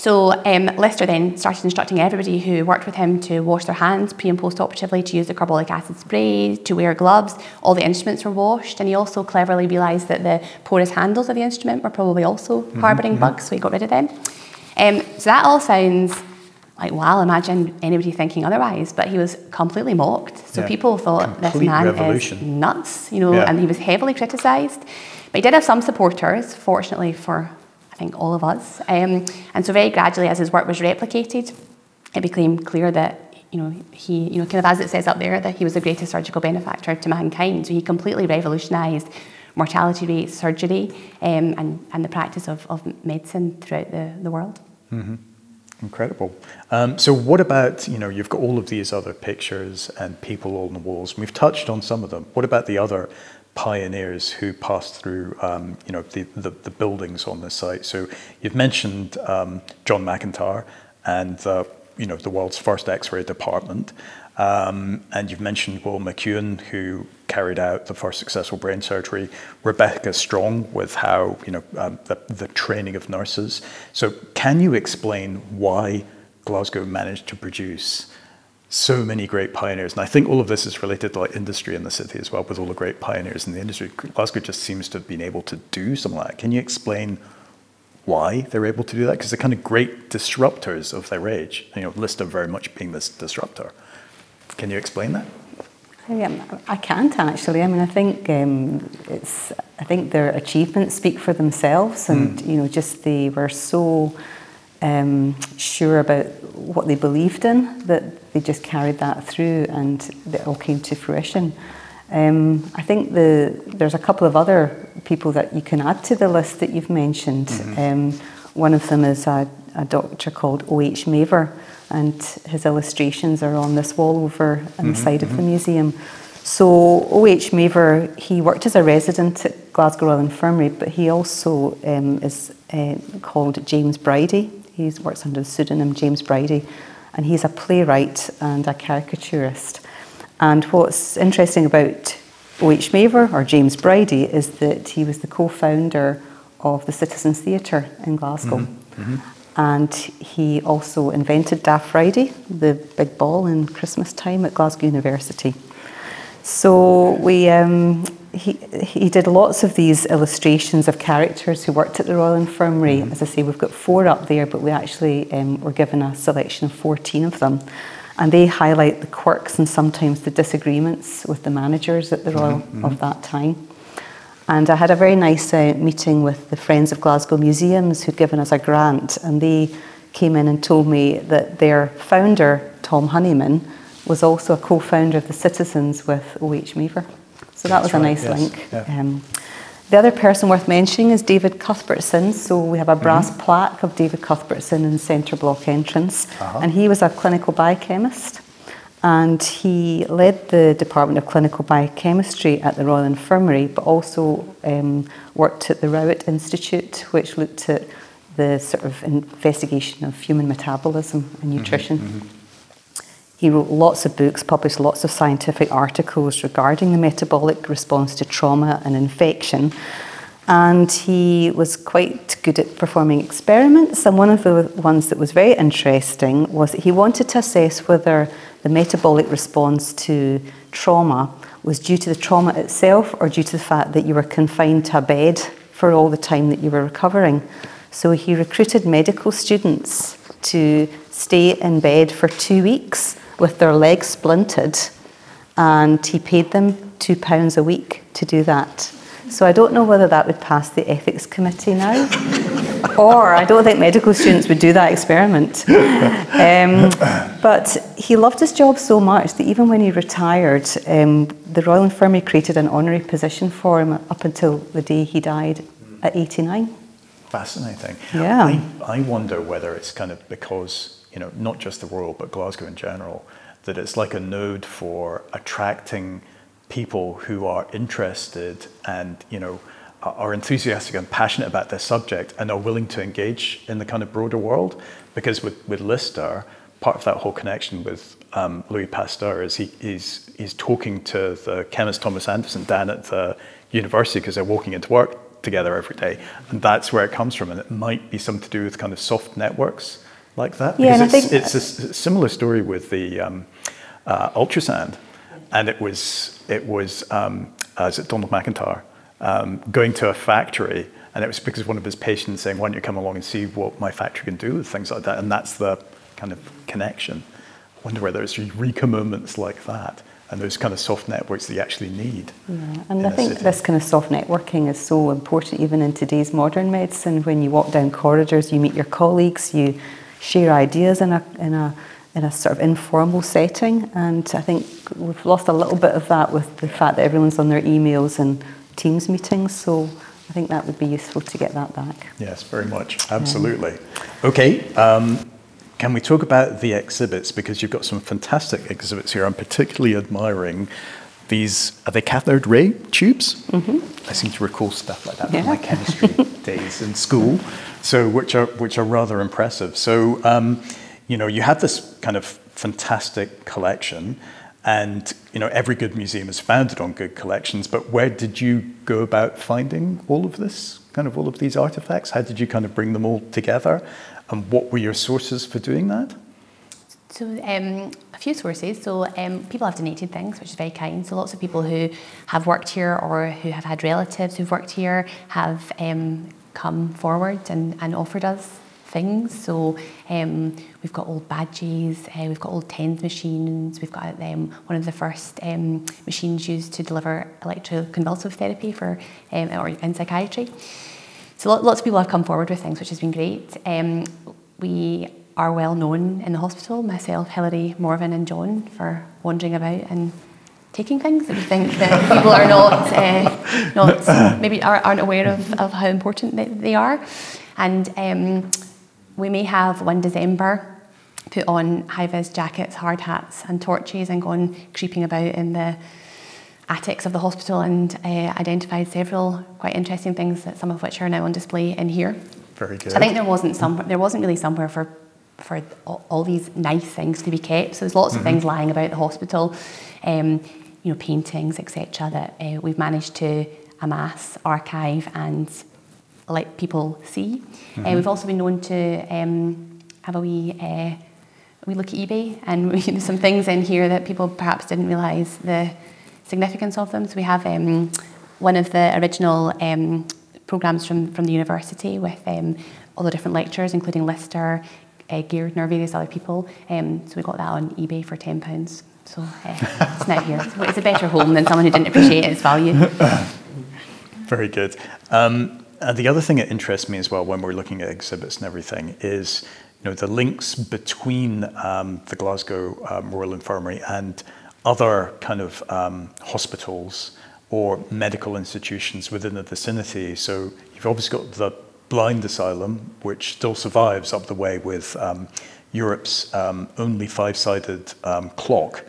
So um, Lister then started instructing everybody who worked with him to wash their hands pre and post operatively, to use the carbolic acid spray, to wear gloves. All the instruments were washed, and he also cleverly realised that the porous handles of the instrument were probably also mm-hmm, harbouring mm-hmm. bugs, so he got rid of them. Um, so that all sounds like wow, imagine anybody thinking otherwise. But he was completely mocked. So yeah. people thought Complete this man revolution. is nuts, you know, yeah. and he was heavily criticised. But he did have some supporters, fortunately for think all of us. Um, and so very gradually, as his work was replicated, it became clear that you know he you know kind of as it says up there that he was the greatest surgical benefactor to mankind. So he completely revolutionised mortality rates, surgery, um, and and the practice of, of medicine throughout the the world. Mm-hmm. Incredible. Um, so, what about you know you've got all of these other pictures and people on the walls. We've touched on some of them. What about the other pioneers who passed through, um, you know, the, the, the, buildings on this site. So you've mentioned um, John McIntyre and, uh, you know, the world's first X-ray department. Um, and you've mentioned Will McEwen, who carried out the first successful brain surgery. Rebecca Strong with how, you know, um, the, the training of nurses. So can you explain why Glasgow managed to produce so many great pioneers. And I think all of this is related to like industry in the city as well, with all the great pioneers in the industry. Glasgow just seems to have been able to do something like that. Can you explain why they're able to do that? Because they're kind of great disruptors of their age. You know, Lister very much being this disruptor. Can you explain that? Um, I can't actually. I mean, I think um, it's. I think their achievements speak for themselves, and mm. you know, just they were so um, sure about what they believed in that they just carried that through and it all came to fruition. Um, I think the, there's a couple of other people that you can add to the list that you've mentioned. Mm-hmm. Um, one of them is a, a doctor called O.H. Mavor, and his illustrations are on this wall over on mm-hmm, the side mm-hmm. of the mm-hmm. museum. So O.H. Mavor, he worked as a resident at Glasgow Royal Infirmary, but he also um, is uh, called James Bridie. He works under the pseudonym James Bridie, and he's a playwright and a caricaturist. And what's interesting about O.H. Mavor, or James Bridie, is that he was the co founder of the Citizens Theatre in Glasgow. Mm-hmm. Mm-hmm. And he also invented Daft Friday, the big ball in Christmas time at Glasgow University. So we, um, he, he did lots of these illustrations of characters who worked at the Royal Infirmary. Mm-hmm. As I say, we've got four up there, but we actually um, were given a selection of 14 of them. And they highlight the quirks and sometimes the disagreements with the managers at the Royal mm-hmm. of that time. And I had a very nice uh, meeting with the Friends of Glasgow Museums who'd given us a grant, and they came in and told me that their founder, Tom Honeyman, was also a co founder of the Citizens with O.H. Mavor. So that was a nice yes. link. Yeah. Um, the other person worth mentioning is David Cuthbertson. So we have a brass mm-hmm. plaque of David Cuthbertson in the centre block entrance. Uh-huh. And he was a clinical biochemist. And he led the Department of Clinical Biochemistry at the Royal Infirmary, but also um, worked at the Rowett Institute, which looked at the sort of investigation of human metabolism and nutrition. Mm-hmm, mm-hmm. He wrote lots of books, published lots of scientific articles regarding the metabolic response to trauma and infection. And he was quite good at performing experiments. And one of the ones that was very interesting was that he wanted to assess whether the metabolic response to trauma was due to the trauma itself or due to the fact that you were confined to a bed for all the time that you were recovering. So he recruited medical students to stay in bed for two weeks with their legs splinted, and he paid them £2 a week to do that. So I don't know whether that would pass the ethics committee now, or I don't think medical students would do that experiment. Um, but he loved his job so much that even when he retired, um, the Royal Infirmary created an honorary position for him up until the day he died at 89. Fascinating. Yeah. I, I wonder whether it's kind of because you know, not just the world, but Glasgow in general, that it's like a node for attracting people who are interested and, you know, are enthusiastic and passionate about their subject and are willing to engage in the kind of broader world. Because with, with Lister, part of that whole connection with um, Louis Pasteur is he, he's, he's talking to the chemist Thomas Anderson down at the university because they're walking into work together every day. And that's where it comes from. And it might be something to do with kind of soft networks like that? Yeah, because it's, it's a similar story with the um, uh, ultrasound, and it was it was um, uh, is it Donald McIntyre um, going to a factory, and it was because one of his patients saying, "Why don't you come along and see what my factory can do?" Things like that, and that's the kind of connection. I wonder whether it's Eureka moments like that and those kind of soft networks that you actually need. Yeah, and I think city. this kind of soft networking is so important even in today's modern medicine. When you walk down corridors, you meet your colleagues, you share ideas in a, in a, in a sort of informal setting. And I think we've lost a little bit of that with the fact that everyone's on their emails and Teams meetings. So I think that would be useful to get that back. Yes, very much. Absolutely. Okay. Um, can we talk about the exhibits? Because you've got some fantastic exhibits here. I'm particularly admiring these are they cathode ray tubes? Mm-hmm. I seem to recall stuff like that yeah. from my chemistry days in school. So which are which are rather impressive. So um, you know you have this kind of fantastic collection, and you know every good museum is founded on good collections. But where did you go about finding all of this kind of all of these artifacts? How did you kind of bring them all together? And what were your sources for doing that? So um, a few sources. So um, people have donated things, which is very kind. So lots of people who have worked here or who have had relatives who've worked here have um, come forward and, and offered us things. So um, we've got old badges, uh, we've got old TENS machines, we've got um, one of the first um, machines used to deliver electroconvulsive therapy for um, or in psychiatry. So lots of people have come forward with things, which has been great. Um, we are well known in the hospital, myself, Hilary, Morven and John, for wandering about and taking things that we think that people are not, uh, not maybe aren't aware of, of how important they, they are. And um, we may have one December put on high-vis jackets, hard hats and torches and gone creeping about in the attics of the hospital and uh, identified several quite interesting things, that some of which are now on display in here. Very good. I think there wasn't some, there wasn't really somewhere for for all, all, these nice things to be kept. So there's lots mm-hmm. of things lying about the hospital, um, you know, paintings, etc. That uh, we've managed to amass, archive, and let people see. Uh, mm-hmm. Uh, we've also been known to um, have a wee. Uh, we look at eBay and we, some things in here that people perhaps didn't realise the significance of them. So we have um, one of the original um, programs from, from the university with um, all the different lectures, including Lister, uh, Gairdner or various other people. Um, so we got that on eBay for £10. So uh, it's now here. It's a better home than someone who didn't appreciate its value. Very good. Um, and the other thing that interests me as well when we're looking at exhibits and everything is you know, the links between um, the Glasgow um, Royal Infirmary and other kind of um, hospitals or medical institutions within the vicinity. So you've obviously got the blind asylum, which still survives up the way with um, Europe's um, only five sided clock.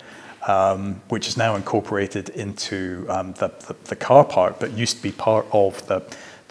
Um, which is now incorporated into um, the, the, the, car park, but used to be part of the,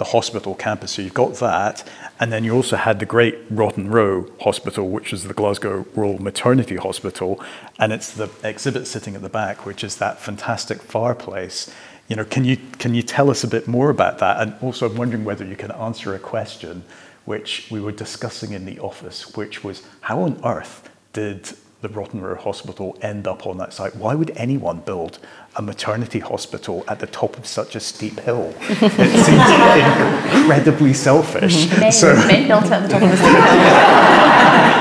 the hospital campus. So you've got that, And then you also had the great Rotten Row Hospital, which is the Glasgow Royal Maternity Hospital, and it's the exhibit sitting at the back, which is that fantastic fireplace. You know, can you can you tell us a bit more about that? And also, I'm wondering whether you can answer a question which we were discussing in the office, which was how on earth did the Rotten Row Hospital end up on that site? Why would anyone build a maternity hospital at the top of such a steep hill? it seems incredibly selfish. Men, so, men built it at the top of a steep hill.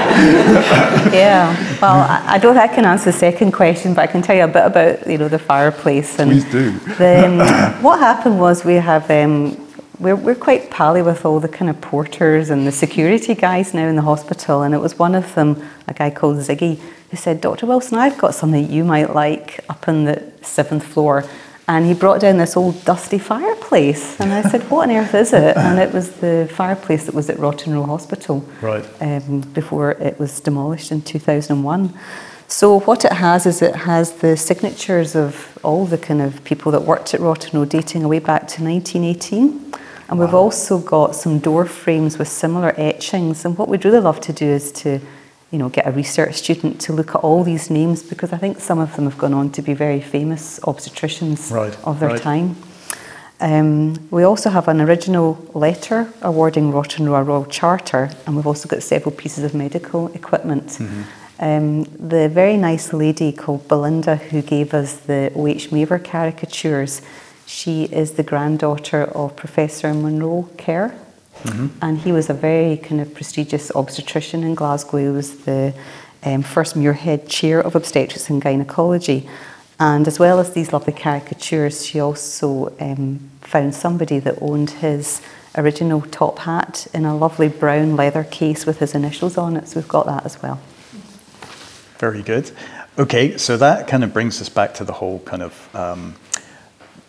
yeah. Well, I, I don't think I can answer the second question, but I can tell you a bit about you know the fireplace. And Please do. The, um, what happened was we have. Um, we're, we're quite pally with all the kind of porters and the security guys now in the hospital. And it was one of them, a guy called Ziggy, who said, Dr. Wilson, I've got something you might like up in the seventh floor. And he brought down this old dusty fireplace. And I said, What on earth is it? And it was the fireplace that was at Rotten Row Hospital right. um, before it was demolished in 2001. So what it has is it has the signatures of all the kind of people that worked at Rotten Row dating away back to 1918. And wow. we've also got some door frames with similar etchings. And what we'd really love to do is to, you know, get a research student to look at all these names because I think some of them have gone on to be very famous obstetricians right. of their right. time. Um, we also have an original letter awarding Rotten a Royal Charter, and we've also got several pieces of medical equipment. Mm-hmm. Um, the very nice lady called Belinda, who gave us the O.H. Mavor caricatures, she is the granddaughter of Professor Munro Kerr, mm-hmm. and he was a very kind of prestigious obstetrician in Glasgow. He was the um, first Muirhead Chair of Obstetrics and Gynecology. And as well as these lovely caricatures, she also um, found somebody that owned his original top hat in a lovely brown leather case with his initials on it. So we've got that as well. Very good. Okay, so that kind of brings us back to the whole kind of um,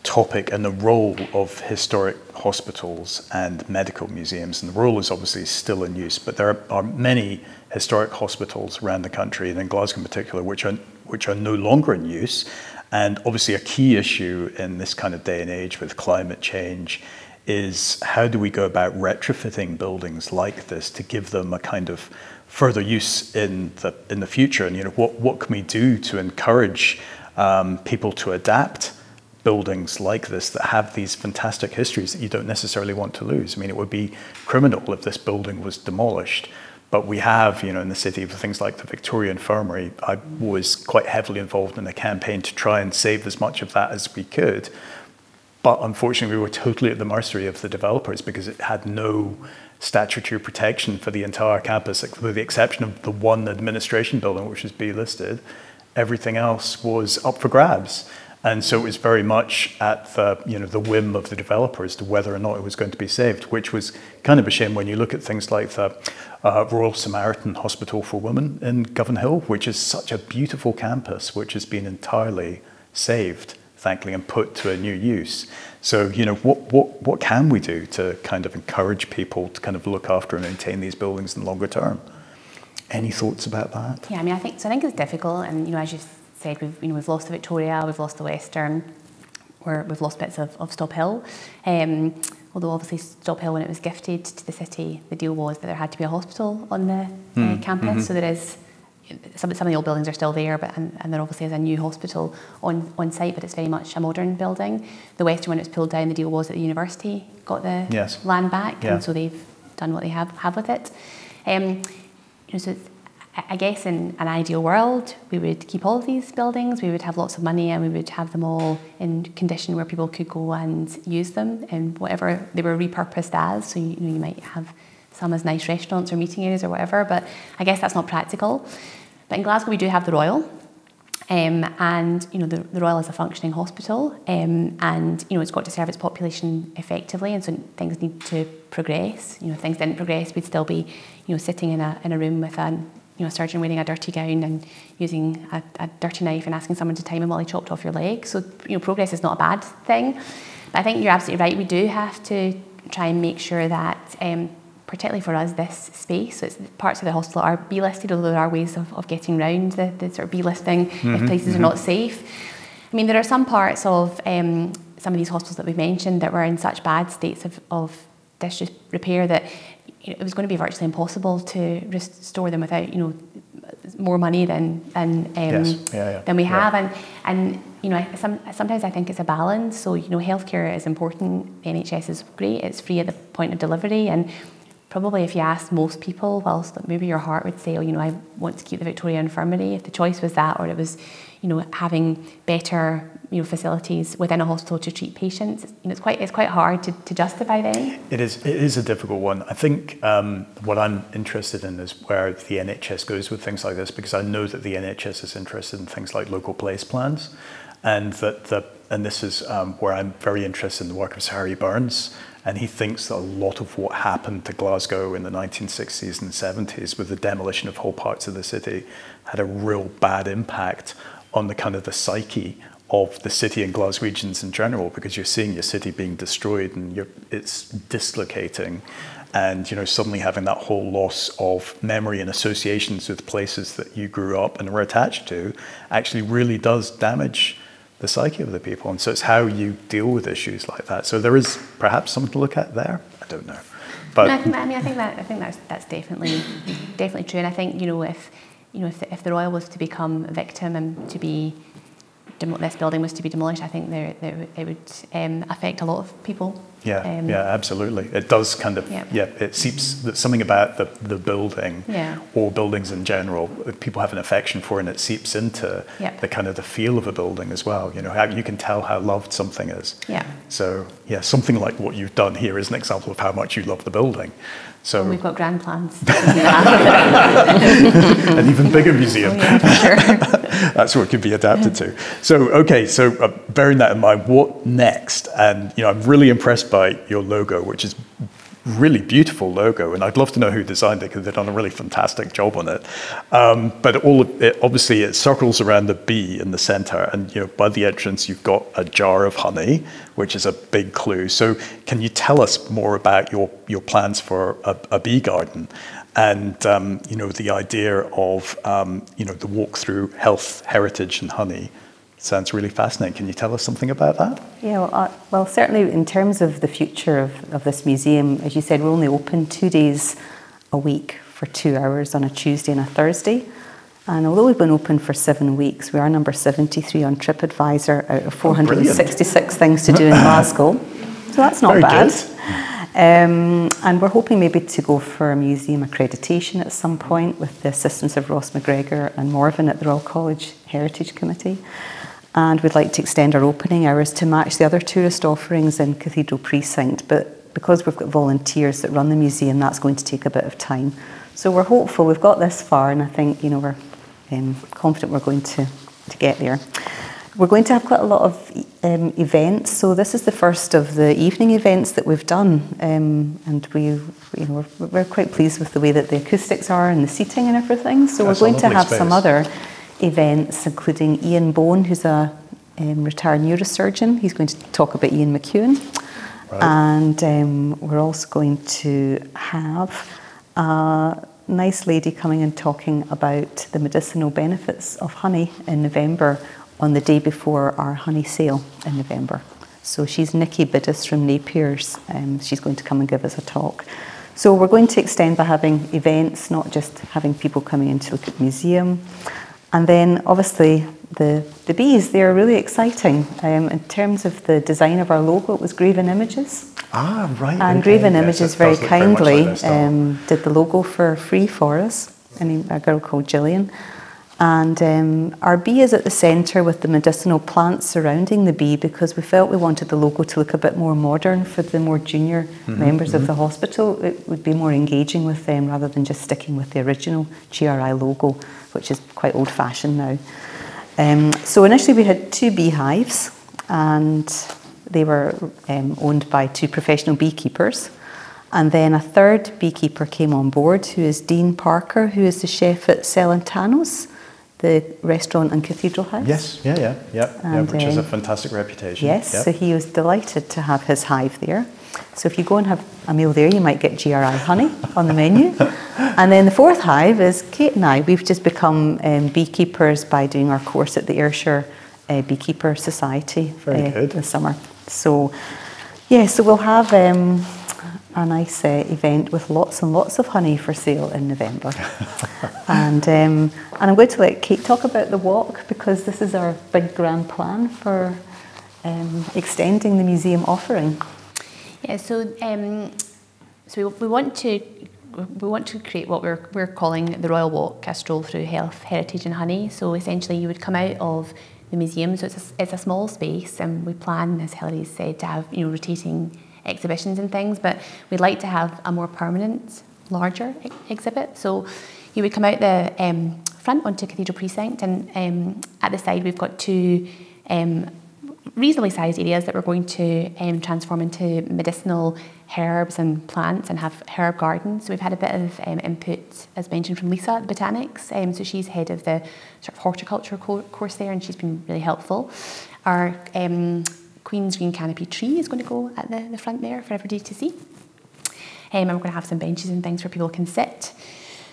topic and the role of historic hospitals and medical museums. And the role is obviously still in use, but there are, many historic hospitals around the country, and in Glasgow in particular, which are, which are no longer in use. And obviously, a key issue in this kind of day and age with climate change is how do we go about retrofitting buildings like this to give them a kind of further use in the in the future and you know what what can we do to encourage um, people to adapt buildings like this that have these fantastic histories that you don't necessarily want to lose. I mean, it would be criminal if this building was demolished. But we have, you know, in the city, things like the Victoria Infirmary. I was quite heavily involved in a campaign to try and save as much of that as we could. But unfortunately, we were totally at the mercy of the developers because it had no statutory protection for the entire campus, with the exception of the one administration building, which was B listed. Everything else was up for grabs. And so it was very much at the, you know, the whim of the developer as to whether or not it was going to be saved, which was kind of a shame when you look at things like the uh, Royal Samaritan Hospital for Women in Govanhill, which is such a beautiful campus, which has been entirely saved, thankfully, and put to a new use. So, you know, what, what, what can we do to kind of encourage people to kind of look after and maintain these buildings in the longer term? Any thoughts about that? Yeah, I mean, I think so. I think it's difficult, and you know, as you said, we've, you know, we've lost the Victoria, we've lost the Western, or we've lost bits of, of Stobhill. Um, although obviously Stobhill, when it was gifted to the city, the deal was that there had to be a hospital on the mm. uh, campus. Mm-hmm. So there is some, some of the old buildings are still there, but and, and there obviously is a new hospital on, on site, but it's very much a modern building. The Western, when it was pulled down, the deal was that the university got the yes. land back, yeah. and so they've done what they have have with it. Um, you know, so I guess in an ideal world, we would keep all of these buildings, we would have lots of money and we would have them all in condition where people could go and use them and whatever they were repurposed as. So, you, know, you might have some as nice restaurants or meeting areas or whatever, but I guess that's not practical. But in Glasgow, we do have the Royal. Um, and you know the, the, Royal is a functioning hospital, um, and you know it's got to serve its population effectively, and so things need to progress. You know, if things didn't progress, we'd still be, you know, sitting in a in a room with an you know, a surgeon wearing a dirty gown and using a, a, dirty knife and asking someone to time him while he chopped off your leg. So, you know, progress is not a bad thing. But I think you're absolutely right. We do have to try and make sure that, um, particularly for us, this space, so it's parts of the hospital are B listed, although there are ways of, of getting around the, the sort of B listing mm-hmm, if places mm-hmm. are not safe. I mean, there are some parts of um, some of these hospitals that we've mentioned that were in such bad states of, of disrepair that it was going to be virtually impossible to restore them without, you know, more money than than um, yes. yeah, yeah. than we have, yeah. and and you know, some, sometimes I think it's a balance. So you know, healthcare is important. The NHS is great. It's free at the point of delivery, and probably if you ask most people, whilst maybe your heart would say, oh, you know, I want to keep the Victoria Infirmary. If the choice was that, or it was, you know, having better you know, facilities within a hospital to treat patients. You know, it's quite it's quite hard to, to justify then. It is it is a difficult one. I think um, what I'm interested in is where the NHS goes with things like this because I know that the NHS is interested in things like local place plans, and that the and this is um, where I'm very interested in the work of Sir Harry Burns. And he thinks that a lot of what happened to Glasgow in the 1960s and 70s with the demolition of whole parts of the city had a real bad impact on the kind of the psyche of the city and Glaswegians in general because you're seeing your city being destroyed and it's dislocating. And you know suddenly having that whole loss of memory and associations with places that you grew up and were attached to actually really does damage the psyche of the people. And so it's how you deal with issues like that. So there is perhaps something to look at there. I don't know. But no, I, think I mean i think that i think that's that's definitely definitely true. And i think you know if you know if the, if the royal was to become a victim and to be this building was to be demolished, I think there, there it would um, affect a lot of people. Yeah, um, yeah, absolutely. It does kind of, yeah, yeah it seeps that something about the, the building yeah. or buildings in general. People have an affection for, and it seeps into yeah. the kind of the feel of a building as well. You know, how you can tell how loved something is. Yeah. So yeah, something like what you've done here is an example of how much you love the building. So well, we've got grand plans. An even bigger museum. Oh, yeah, sure. That's what it could be adapted to. So okay, so uh, bearing that in mind, what next? And you know, I'm really impressed by your logo, which is really beautiful logo, and I'd love to know who designed it because they've done a really fantastic job on it. Um, but all it, obviously it circles around the bee in the center, and you know by the entrance you've got a jar of honey, which is a big clue. So can you tell us more about your your plans for a, a bee garden? And um, you know the idea of um, you know the walk through health, heritage, and honey sounds really fascinating. Can you tell us something about that? Yeah, well, uh, well, certainly in terms of the future of, of this museum, as you said, we're only open two days a week for two hours on a Tuesday and a Thursday. And although we've been open for seven weeks, we are number 73 on TripAdvisor out of 466 oh, things to do in Glasgow. So that's not Very bad. Um, and we're hoping maybe to go for a museum accreditation at some point with the assistance of Ross McGregor and Morven at the Royal College Heritage Committee and we'd like to extend our opening hours to match the other tourist offerings in Cathedral Precinct. But because we've got volunteers that run the museum, that's going to take a bit of time. So we're hopeful we've got this far, and I think you know we're um, confident we're going to, to get there. We're going to have quite a lot of um, events. So this is the first of the evening events that we've done, um, and we, you know, we're, we're, quite pleased with the way that the acoustics are and the seating and everything. So That's we're going to have space. some other events, including Ian Bone, who's a um, retired neurosurgeon. He's going to talk about Ian McEwan. Right. And um, we're also going to have a nice lady coming and talking about the medicinal benefits of honey in November on the day before our honey sale in November. So she's Nikki Biddis from Napier's. Um, she's going to come and give us a talk. So we're going to extend by having events, not just having people coming in to look at the museum. And then obviously the, the bees, they're really exciting. Um, in terms of the design of our logo, it was Graven Images. Ah, right. And okay. Graven yes, Images very kindly very like um, did the logo for free for us, and a girl called Gillian. And um, our bee is at the centre with the medicinal plants surrounding the bee because we felt we wanted the logo to look a bit more modern for the more junior mm-hmm, members mm-hmm. of the hospital. It would be more engaging with them rather than just sticking with the original GRI logo which is quite old fashioned now. Um, so initially we had two beehives and they were um, owned by two professional beekeepers. And then a third beekeeper came on board, who is Dean Parker, who is the chef at Celentanos, the restaurant and cathedral house. Yes, yeah, yeah, yeah, and, yeah which has a fantastic reputation. Yes, yep. so he was delighted to have his hive there. So if you go and have a meal there, you might get GRI honey on the menu. And then the fourth hive is Kate and I. We've just become um, beekeepers by doing our course at the Ayrshire uh, Beekeeper Society uh, this summer. So, yeah, so we'll have um, a nice uh, event with lots and lots of honey for sale in November. and, um, and I'm going to let Kate talk about the walk because this is our big grand plan for um, extending the museum offering. Yeah, so um, so we, we want to we want to create what we're, we're calling the Royal Walk, a stroll through health, heritage and honey. So essentially you would come out of the museum, so it's a, it's a small space and we plan, as Hilary said, to have you know rotating exhibitions and things, but we'd like to have a more permanent, larger ex exhibit. So you would come out the um, front onto Cathedral Precinct and um, at the side we've got two um, reasonably sized areas that we're going to um, transform into medicinal herbs and plants and have herb gardens. So we've had a bit of um, input, as mentioned, from Lisa at Botanics. Um, so she's head of the sort of horticulture co course there, and she's been really helpful. Our Queen's Green Canopy tree is going to go at the, the front there for everybody to see. Um, and we're going to have some benches and things where people can sit.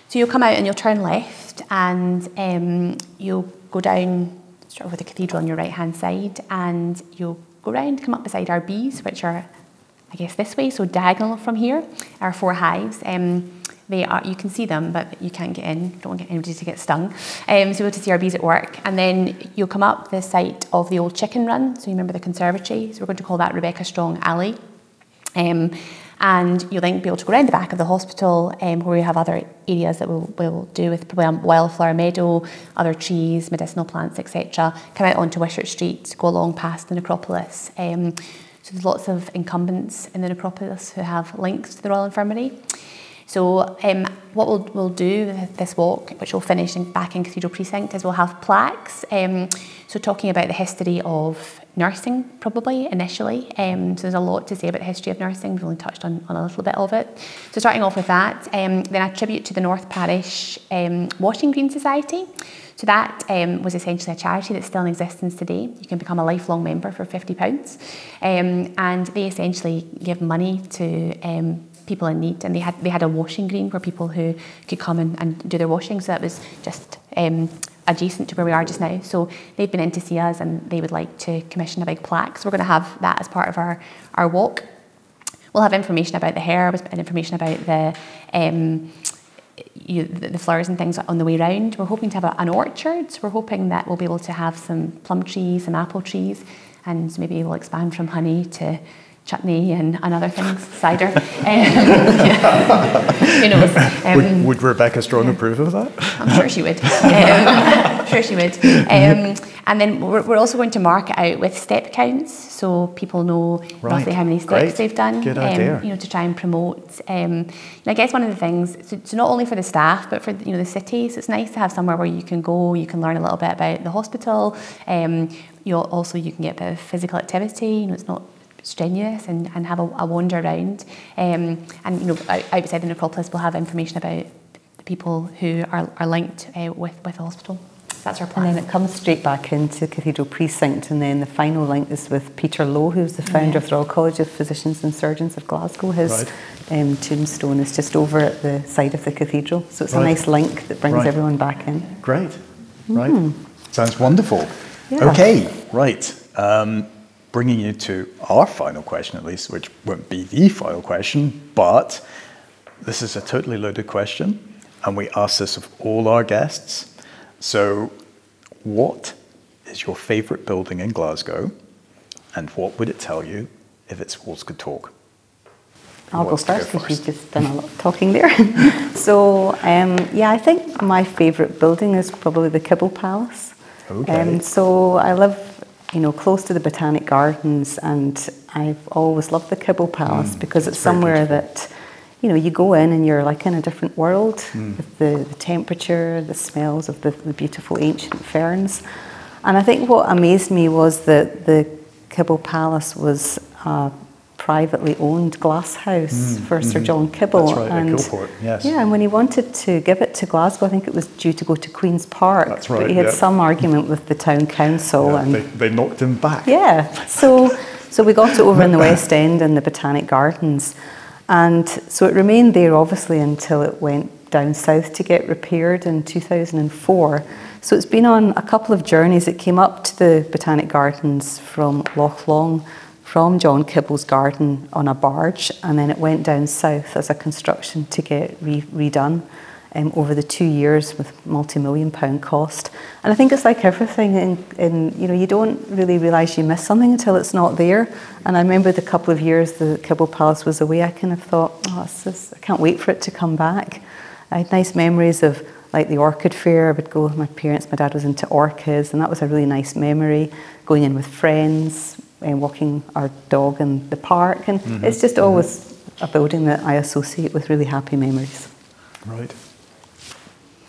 So you'll come out and you'll turn left and um, you'll go down sort of with the cathedral on your right hand side and you'll go round, come up beside our bees, which are I guess this way, so diagonal from here, our four hives. Um, they are, you can see them, but you can't get in. Don't want anybody to get stung. Um, so we'll to see our bees at work. And then you'll come up the site of the old chicken run. So you remember the conservatory. So we're going to call that Rebecca Strong Alley. Um, and you'll then be able to go around the back of the hospital um, where we have other areas that we'll, we'll do with probably a wildflower meadow, other trees, medicinal plants, etc. Come out onto Wishart Street, go along past the necropolis. Um, so there's lots of incumbents in the necropolis who have links to the Royal Infirmary. So um, what we'll, we'll do with this walk, which will finish in, back in Cathedral Precinct, is we'll have plaques. Um, so talking about the history of nursing, probably initially. Um, so there's a lot to say about the history of nursing. We've only touched on, on a little bit of it. So starting off with that, um, then a tribute to the North Parish um, Washing Green Society. So that um, was essentially a charity that's still in existence today. You can become a lifelong member for £50. Um, and they essentially give money to um, people in need. And they had, they had a washing green for people who could come and, and do their washing. So that was just um, adjacent to where we are just now. So they've been in to see us and they would like to commission a big plaque. So we're going to have that as part of our, our walk. We'll have information about the herbs and information about the um, you, the flowers and things on the way round. We're hoping to have a, an orchard. So we're hoping that we'll be able to have some plum trees, some apple trees, and maybe we'll expand from honey to chutney and, and other things, cider. Um, who knows? Um, would, would, Rebecca Strong approve of that? I'm sure she would. Um, I'm sure she would. Um, and then we're, we're, also going to mark it out with step counts, so people know right. roughly how many steps Great. they've done. Good idea. Um, you know, to try and promote. Um, I guess one of the things, so, so, not only for the staff, but for you know the city. So it's nice to have somewhere where you can go, you can learn a little bit about the hospital. Um, you also you can get a bit of physical activity. You know, it's not strenuous and, and have a, a wander around. Um, and you know, outside the necropolis, we'll have information about the people who are, are linked uh, with, with the hospital. that's our plan. And then it comes straight back into Cathedral Precinct, and then the final link is with Peter Lowe, who's the founder yeah. of the Royal College of Physicians and Surgeons of Glasgow. His right. um, tombstone is just over at the side of the cathedral, so it's right. a nice link that brings right. everyone back in. Great, right. Mm. Sounds wonderful. Yeah. Okay, right. Um, bringing you to our final question, at least, which won't be the final question, but this is a totally loaded question, and we ask this of all our guests. So, what is your favourite building in Glasgow, and what would it tell you if its walls could talk? I'll go first because you've just done a lot of talking there. so, um, yeah, I think my favourite building is probably the Kibble Palace. Okay. Um, so I live you know, close to the Botanic Gardens, and I've always loved the Kibble Palace mm, because it's somewhere that, you know, you go in and you're like in a different world mm. with the, the, temperature, the smells of the, the, beautiful ancient ferns. And I think what amazed me was that the Kibble Palace was uh, privately owned glass house mm, for mm-hmm. Sir John Kibble. That's right, and, yes. Yeah, and when he wanted to give it to Glasgow, I think it was due to go to Queen's Park. That's right. But he had some argument with the town council. Yeah, and they, they knocked him back. Yeah, so, so we got it over in the West End in the Botanic Gardens. And so it remained there obviously until it went down south to get repaired in 2004. So it's been on a couple of journeys. It came up to the Botanic Gardens from Loch Long from John Kibble's garden on a barge, and then it went down south as a construction to get re- redone um, over the two years with multi-million pound cost. And I think it's like everything, in, in, you know, you don't really realise you miss something until it's not there. And I remember the couple of years the Kibble Palace was away, I kind of thought, oh, just, I can't wait for it to come back. I had nice memories of like the orchid fair. I would go with my parents. My dad was into orchids, and that was a really nice memory. Going in with friends and walking our dog in the park, and mm-hmm. it's just mm-hmm. always a building that I associate with really happy memories. Right.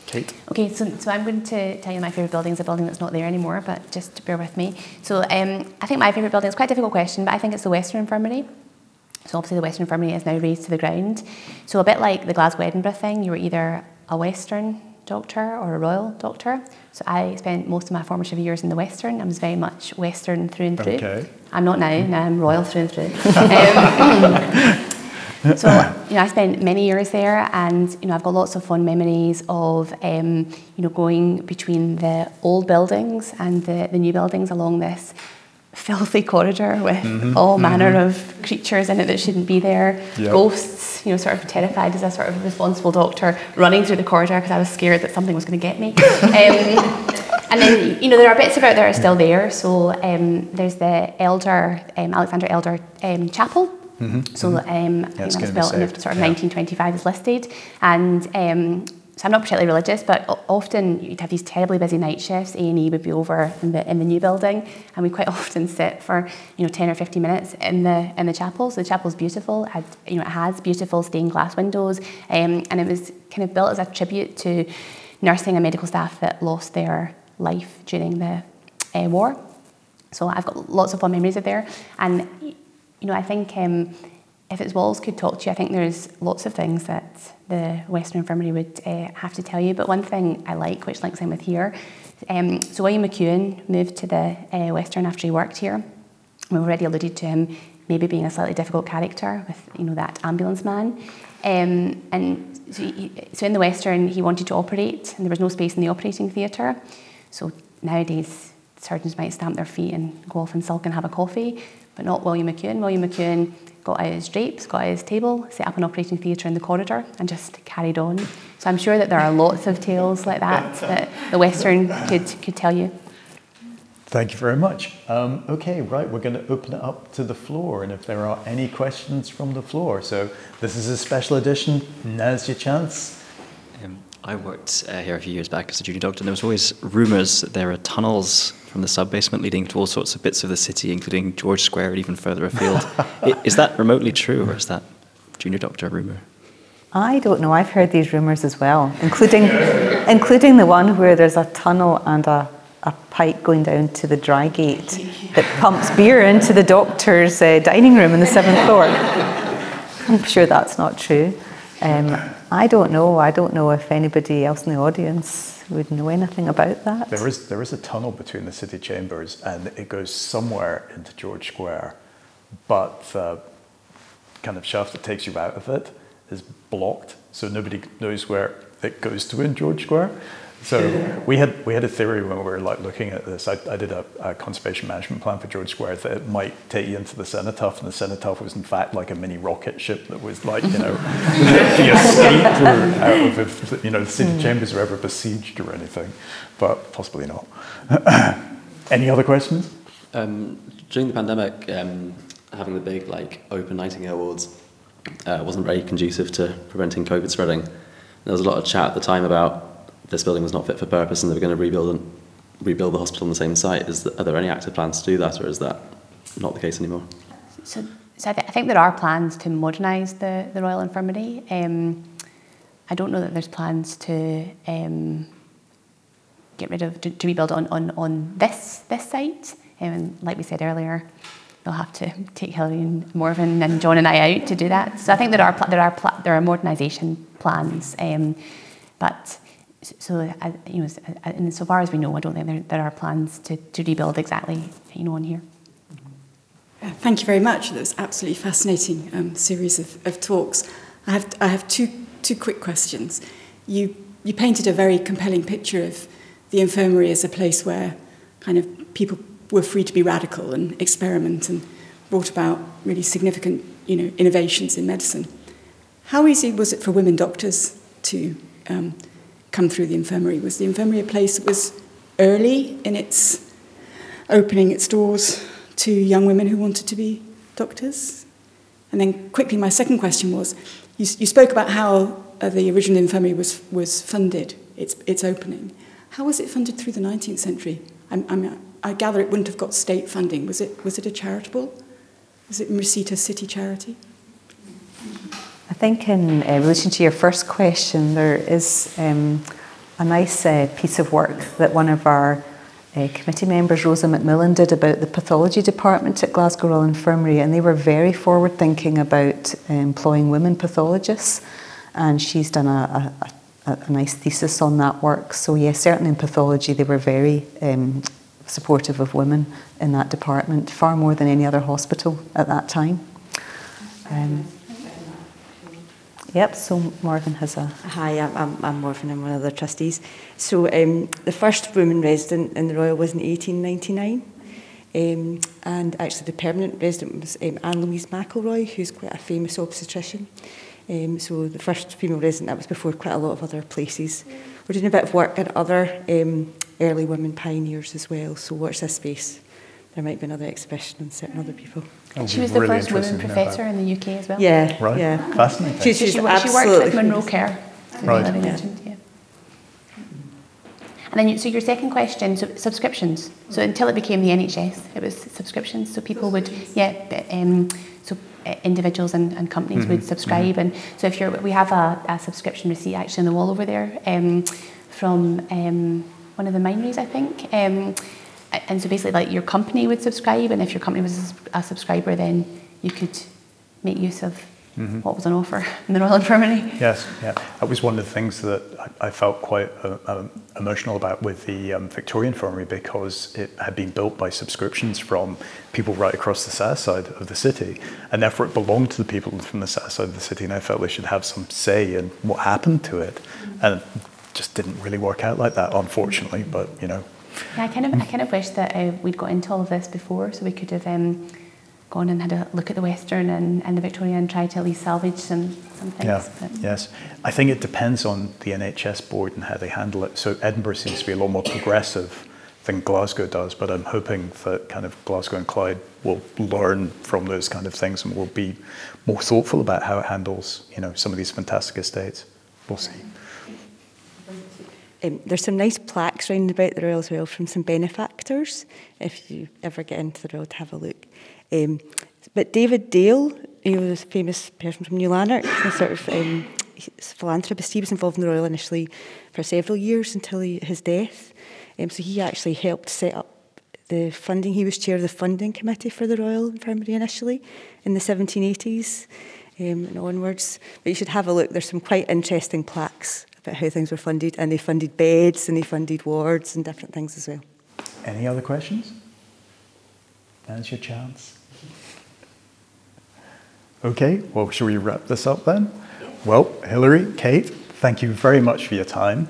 Kate. Okay, so, so I'm going to tell you my favourite building is a building that's not there anymore, but just bear with me. So um, I think my favourite building is quite a difficult question, but I think it's the Western Infirmary. So obviously the Western Infirmary is now razed to the ground. So a bit like the Glasgow Edinburgh thing, you were either a Western doctor or a royal doctor. So I spent most of my formative years in the Western. I was very much Western through and through. Okay. I'm not now, now I'm royal through and through. um, so you know, I spent many years there, and you know, I've got lots of fond memories of um, you know going between the old buildings and the, the new buildings along this filthy corridor with mm-hmm, all manner mm-hmm. of creatures in it that shouldn't be there. Yep. Ghosts, you know, sort of terrified as a sort of responsible doctor running through the corridor because I was scared that something was going to get me. um, and then, you know, there are bits about that are still there. So um, there's the Elder, um, Alexander Elder um, Chapel. Mm-hmm, so mm-hmm. Um, I think that was built in the sort of yeah. 1925 is listed. And um, so I'm not particularly religious, but often you'd have these terribly busy night shifts. A and E would be over in the in the new building, and we quite often sit for you know 10 or 15 minutes in the in the chapel. So the chapel's beautiful. It had, you know, it has beautiful stained glass windows, um, and it was kind of built as a tribute to nursing and medical staff that lost their life during the uh, war. So I've got lots of fond memories of there, and you know I think. Um, if its walls could talk to you, I think there's lots of things that the Western Infirmary would uh, have to tell you. But one thing I like, which links in with here, um, so William Macewen moved to the uh, Western after he worked here. We've already alluded to him maybe being a slightly difficult character with you know that ambulance man. Um, and so, he, so in the Western, he wanted to operate, and there was no space in the operating theatre. So nowadays, surgeons might stamp their feet and go off and sulk and have a coffee, but not William Macewen. William Macewen got out his drapes, got out his table, set up an operating theatre in the corridor, and just carried on. So I'm sure that there are lots of tales like that that the Western could, could tell you. Thank you very much. Um, okay, right, we're going to open it up to the floor, and if there are any questions from the floor. So this is a special edition. Now's your chance. Um, I worked uh, here a few years back as a junior doctor, and there was always rumours that there are tunnels from the sub basement leading to all sorts of bits of the city, including George Square and even further afield. is that remotely true, or is that junior doctor rumour? I don't know. I've heard these rumours as well, including including the one where there's a tunnel and a, a pipe going down to the Drygate that pumps beer into the doctor's uh, dining room in the seventh floor. I'm sure that's not true. Um, I don't know. I don't know if anybody else in the audience would know anything about that. There is there is a tunnel between the city chambers, and it goes somewhere into George Square, but the kind of shaft that takes you out of it is blocked, so nobody knows where it goes to in George Square. So we had we had a theory when we were like looking at this. I, I did a, a, conservation management plan for George Square that it might take you into the cenotaph, and the cenotaph was in fact like a mini rocket ship that was like you know the escape route out of if you know the city mm. chambers were ever besieged or anything, but possibly not. Any other questions? Um, during the pandemic, um, having the big like open Nightingale wards uh, wasn't very conducive to preventing COVID spreading. There was a lot of chat at the time about this building was not fit for purpose and they were going to rebuild and rebuild the hospital on the same site. Is are there any active plans to do that, or is that not the case anymore? So, so I, th- I think there are plans to modernise the, the Royal Infirmary. Um, I don't know that there's plans to um, get rid of to, to, rebuild on, on, on this this site. Um, like we said earlier, they'll have to take Hilary and Morven and John and I out to do that. So I think there are pl- there are pl- there are modernisation plans, um, but so you know, and so far as we know, I don't think there, there are plans to, to rebuild exactly you know on here. Thank you very much. That was absolutely fascinating um, series of, of talks. I have I have two two quick questions. You you painted a very compelling picture of the infirmary as a place where kind of people were free to be radical and experiment and brought about really significant you know, innovations in medicine. How easy was it for women doctors to um, come through the infirmary was the infirmary a place that was early in its opening its doors to young women who wanted to be doctors? And then quickly, my second question was, you, you spoke about how uh, the original infirmary was, was funded, its, its opening. How was it funded through the 19th century? I, i'm I gather it wouldn't have got state funding. Was it, was it a charitable? Was it Mercita City Charity? I think in uh, relation to your first question, there is um, a nice uh, piece of work that one of our uh, committee members, Rosa McMillan, did about the pathology department at Glasgow Royal Infirmary, and they were very forward thinking about uh, employing women pathologists. And she's done a, a, a, nice thesis on that work. So, yes, certainly in pathology, they were very um, supportive of women in that department, far more than any other hospital at that time. Um, Yep, so Morgan has a... Hi, I'm, I'm, I'm Morgan, I'm one of the trustees. So um, the first woman resident in the Royal was in 1899. Um, and actually the permanent resident was um, Anne-Louise McElroy, who's quite a famous obstetrician. Um, so the first female resident, that was before quite a lot of other places. We're doing a bit of work at other um, early women pioneers as well, so watch this space. There might be another exhibition on certain other people. She was the really first woman professor in the UK as well. Yeah, right. Yeah. Fascinating. She, she, she, she worked at Monro Care. Right. Yeah. Mentioned, yeah. And then, you, so your second question, so subscriptions. So until it became the NHS, it was subscriptions. So people would, yeah, um, so uh, individuals and, and companies mm-hmm. would subscribe. Mm-hmm. And so if you're, we have a, a, subscription receipt actually on the wall over there um, from um, one of the Minories, I think. And so basically like your company would subscribe and if your company was a subscriber then you could make use of mm-hmm. what was on offer in the Royal Infirmary. Yes, yeah. That was one of the things that I, I felt quite uh, um, emotional about with the um, Victorian Infirmary because it had been built by subscriptions from people right across the south side of the city and therefore it belonged to the people from the south side of the city and I felt they should have some say in what happened to it. Mm-hmm. And it just didn't really work out like that, unfortunately, but you know, yeah, I kind of, I kind of wish that uh, we'd got into all of this before, so we could have um, gone and had a look at the Western and, and the Victorian and tried to at least salvage some, some things. Yeah, but. yes. I think it depends on the NHS board and how they handle it. So Edinburgh seems to be a lot more progressive than Glasgow does, but I'm hoping that kind of Glasgow and Clyde will learn from those kind of things and will be more thoughtful about how it handles, you know, some of these fantastic estates. We'll see. Um, there's some nice plaques round about the Royal as well from some benefactors, if you ever get into the Royal to have a look. Um, but David Dale, he was a famous person from New Lanark, a sort of um, philanthropist. He was involved in the Royal initially for several years until he, his death. Um, so he actually helped set up the funding. He was chair of the funding committee for the Royal Infirmary initially in the 1780s um, and onwards. But you should have a look. There's some quite interesting plaques about how things were funded, and they funded beds and they funded wards and different things as well. Any other questions? Now's your chance. Okay, well, shall we wrap this up then? Well, Hilary, Kate, thank you very much for your time.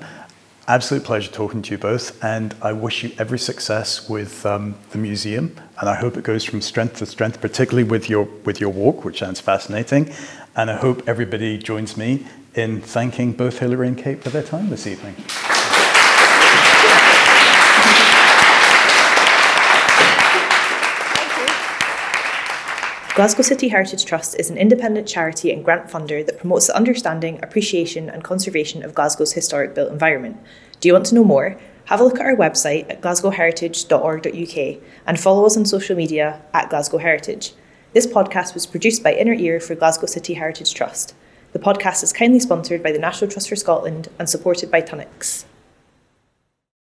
Absolute pleasure talking to you both, and I wish you every success with um, the museum. And I hope it goes from strength to strength, particularly with your with your walk, which sounds fascinating. And I hope everybody joins me in thanking both Hilary and Kate for their time this evening. Glasgow City Heritage Trust is an independent charity and grant funder that promotes the understanding, appreciation, and conservation of Glasgow's historic built environment. Do you want to know more? Have a look at our website at glasgowheritage.org.uk and follow us on social media at Glasgow Heritage. This podcast was produced by Inner Ear for Glasgow City Heritage Trust. The podcast is kindly sponsored by the National Trust for Scotland and supported by Tunnock's.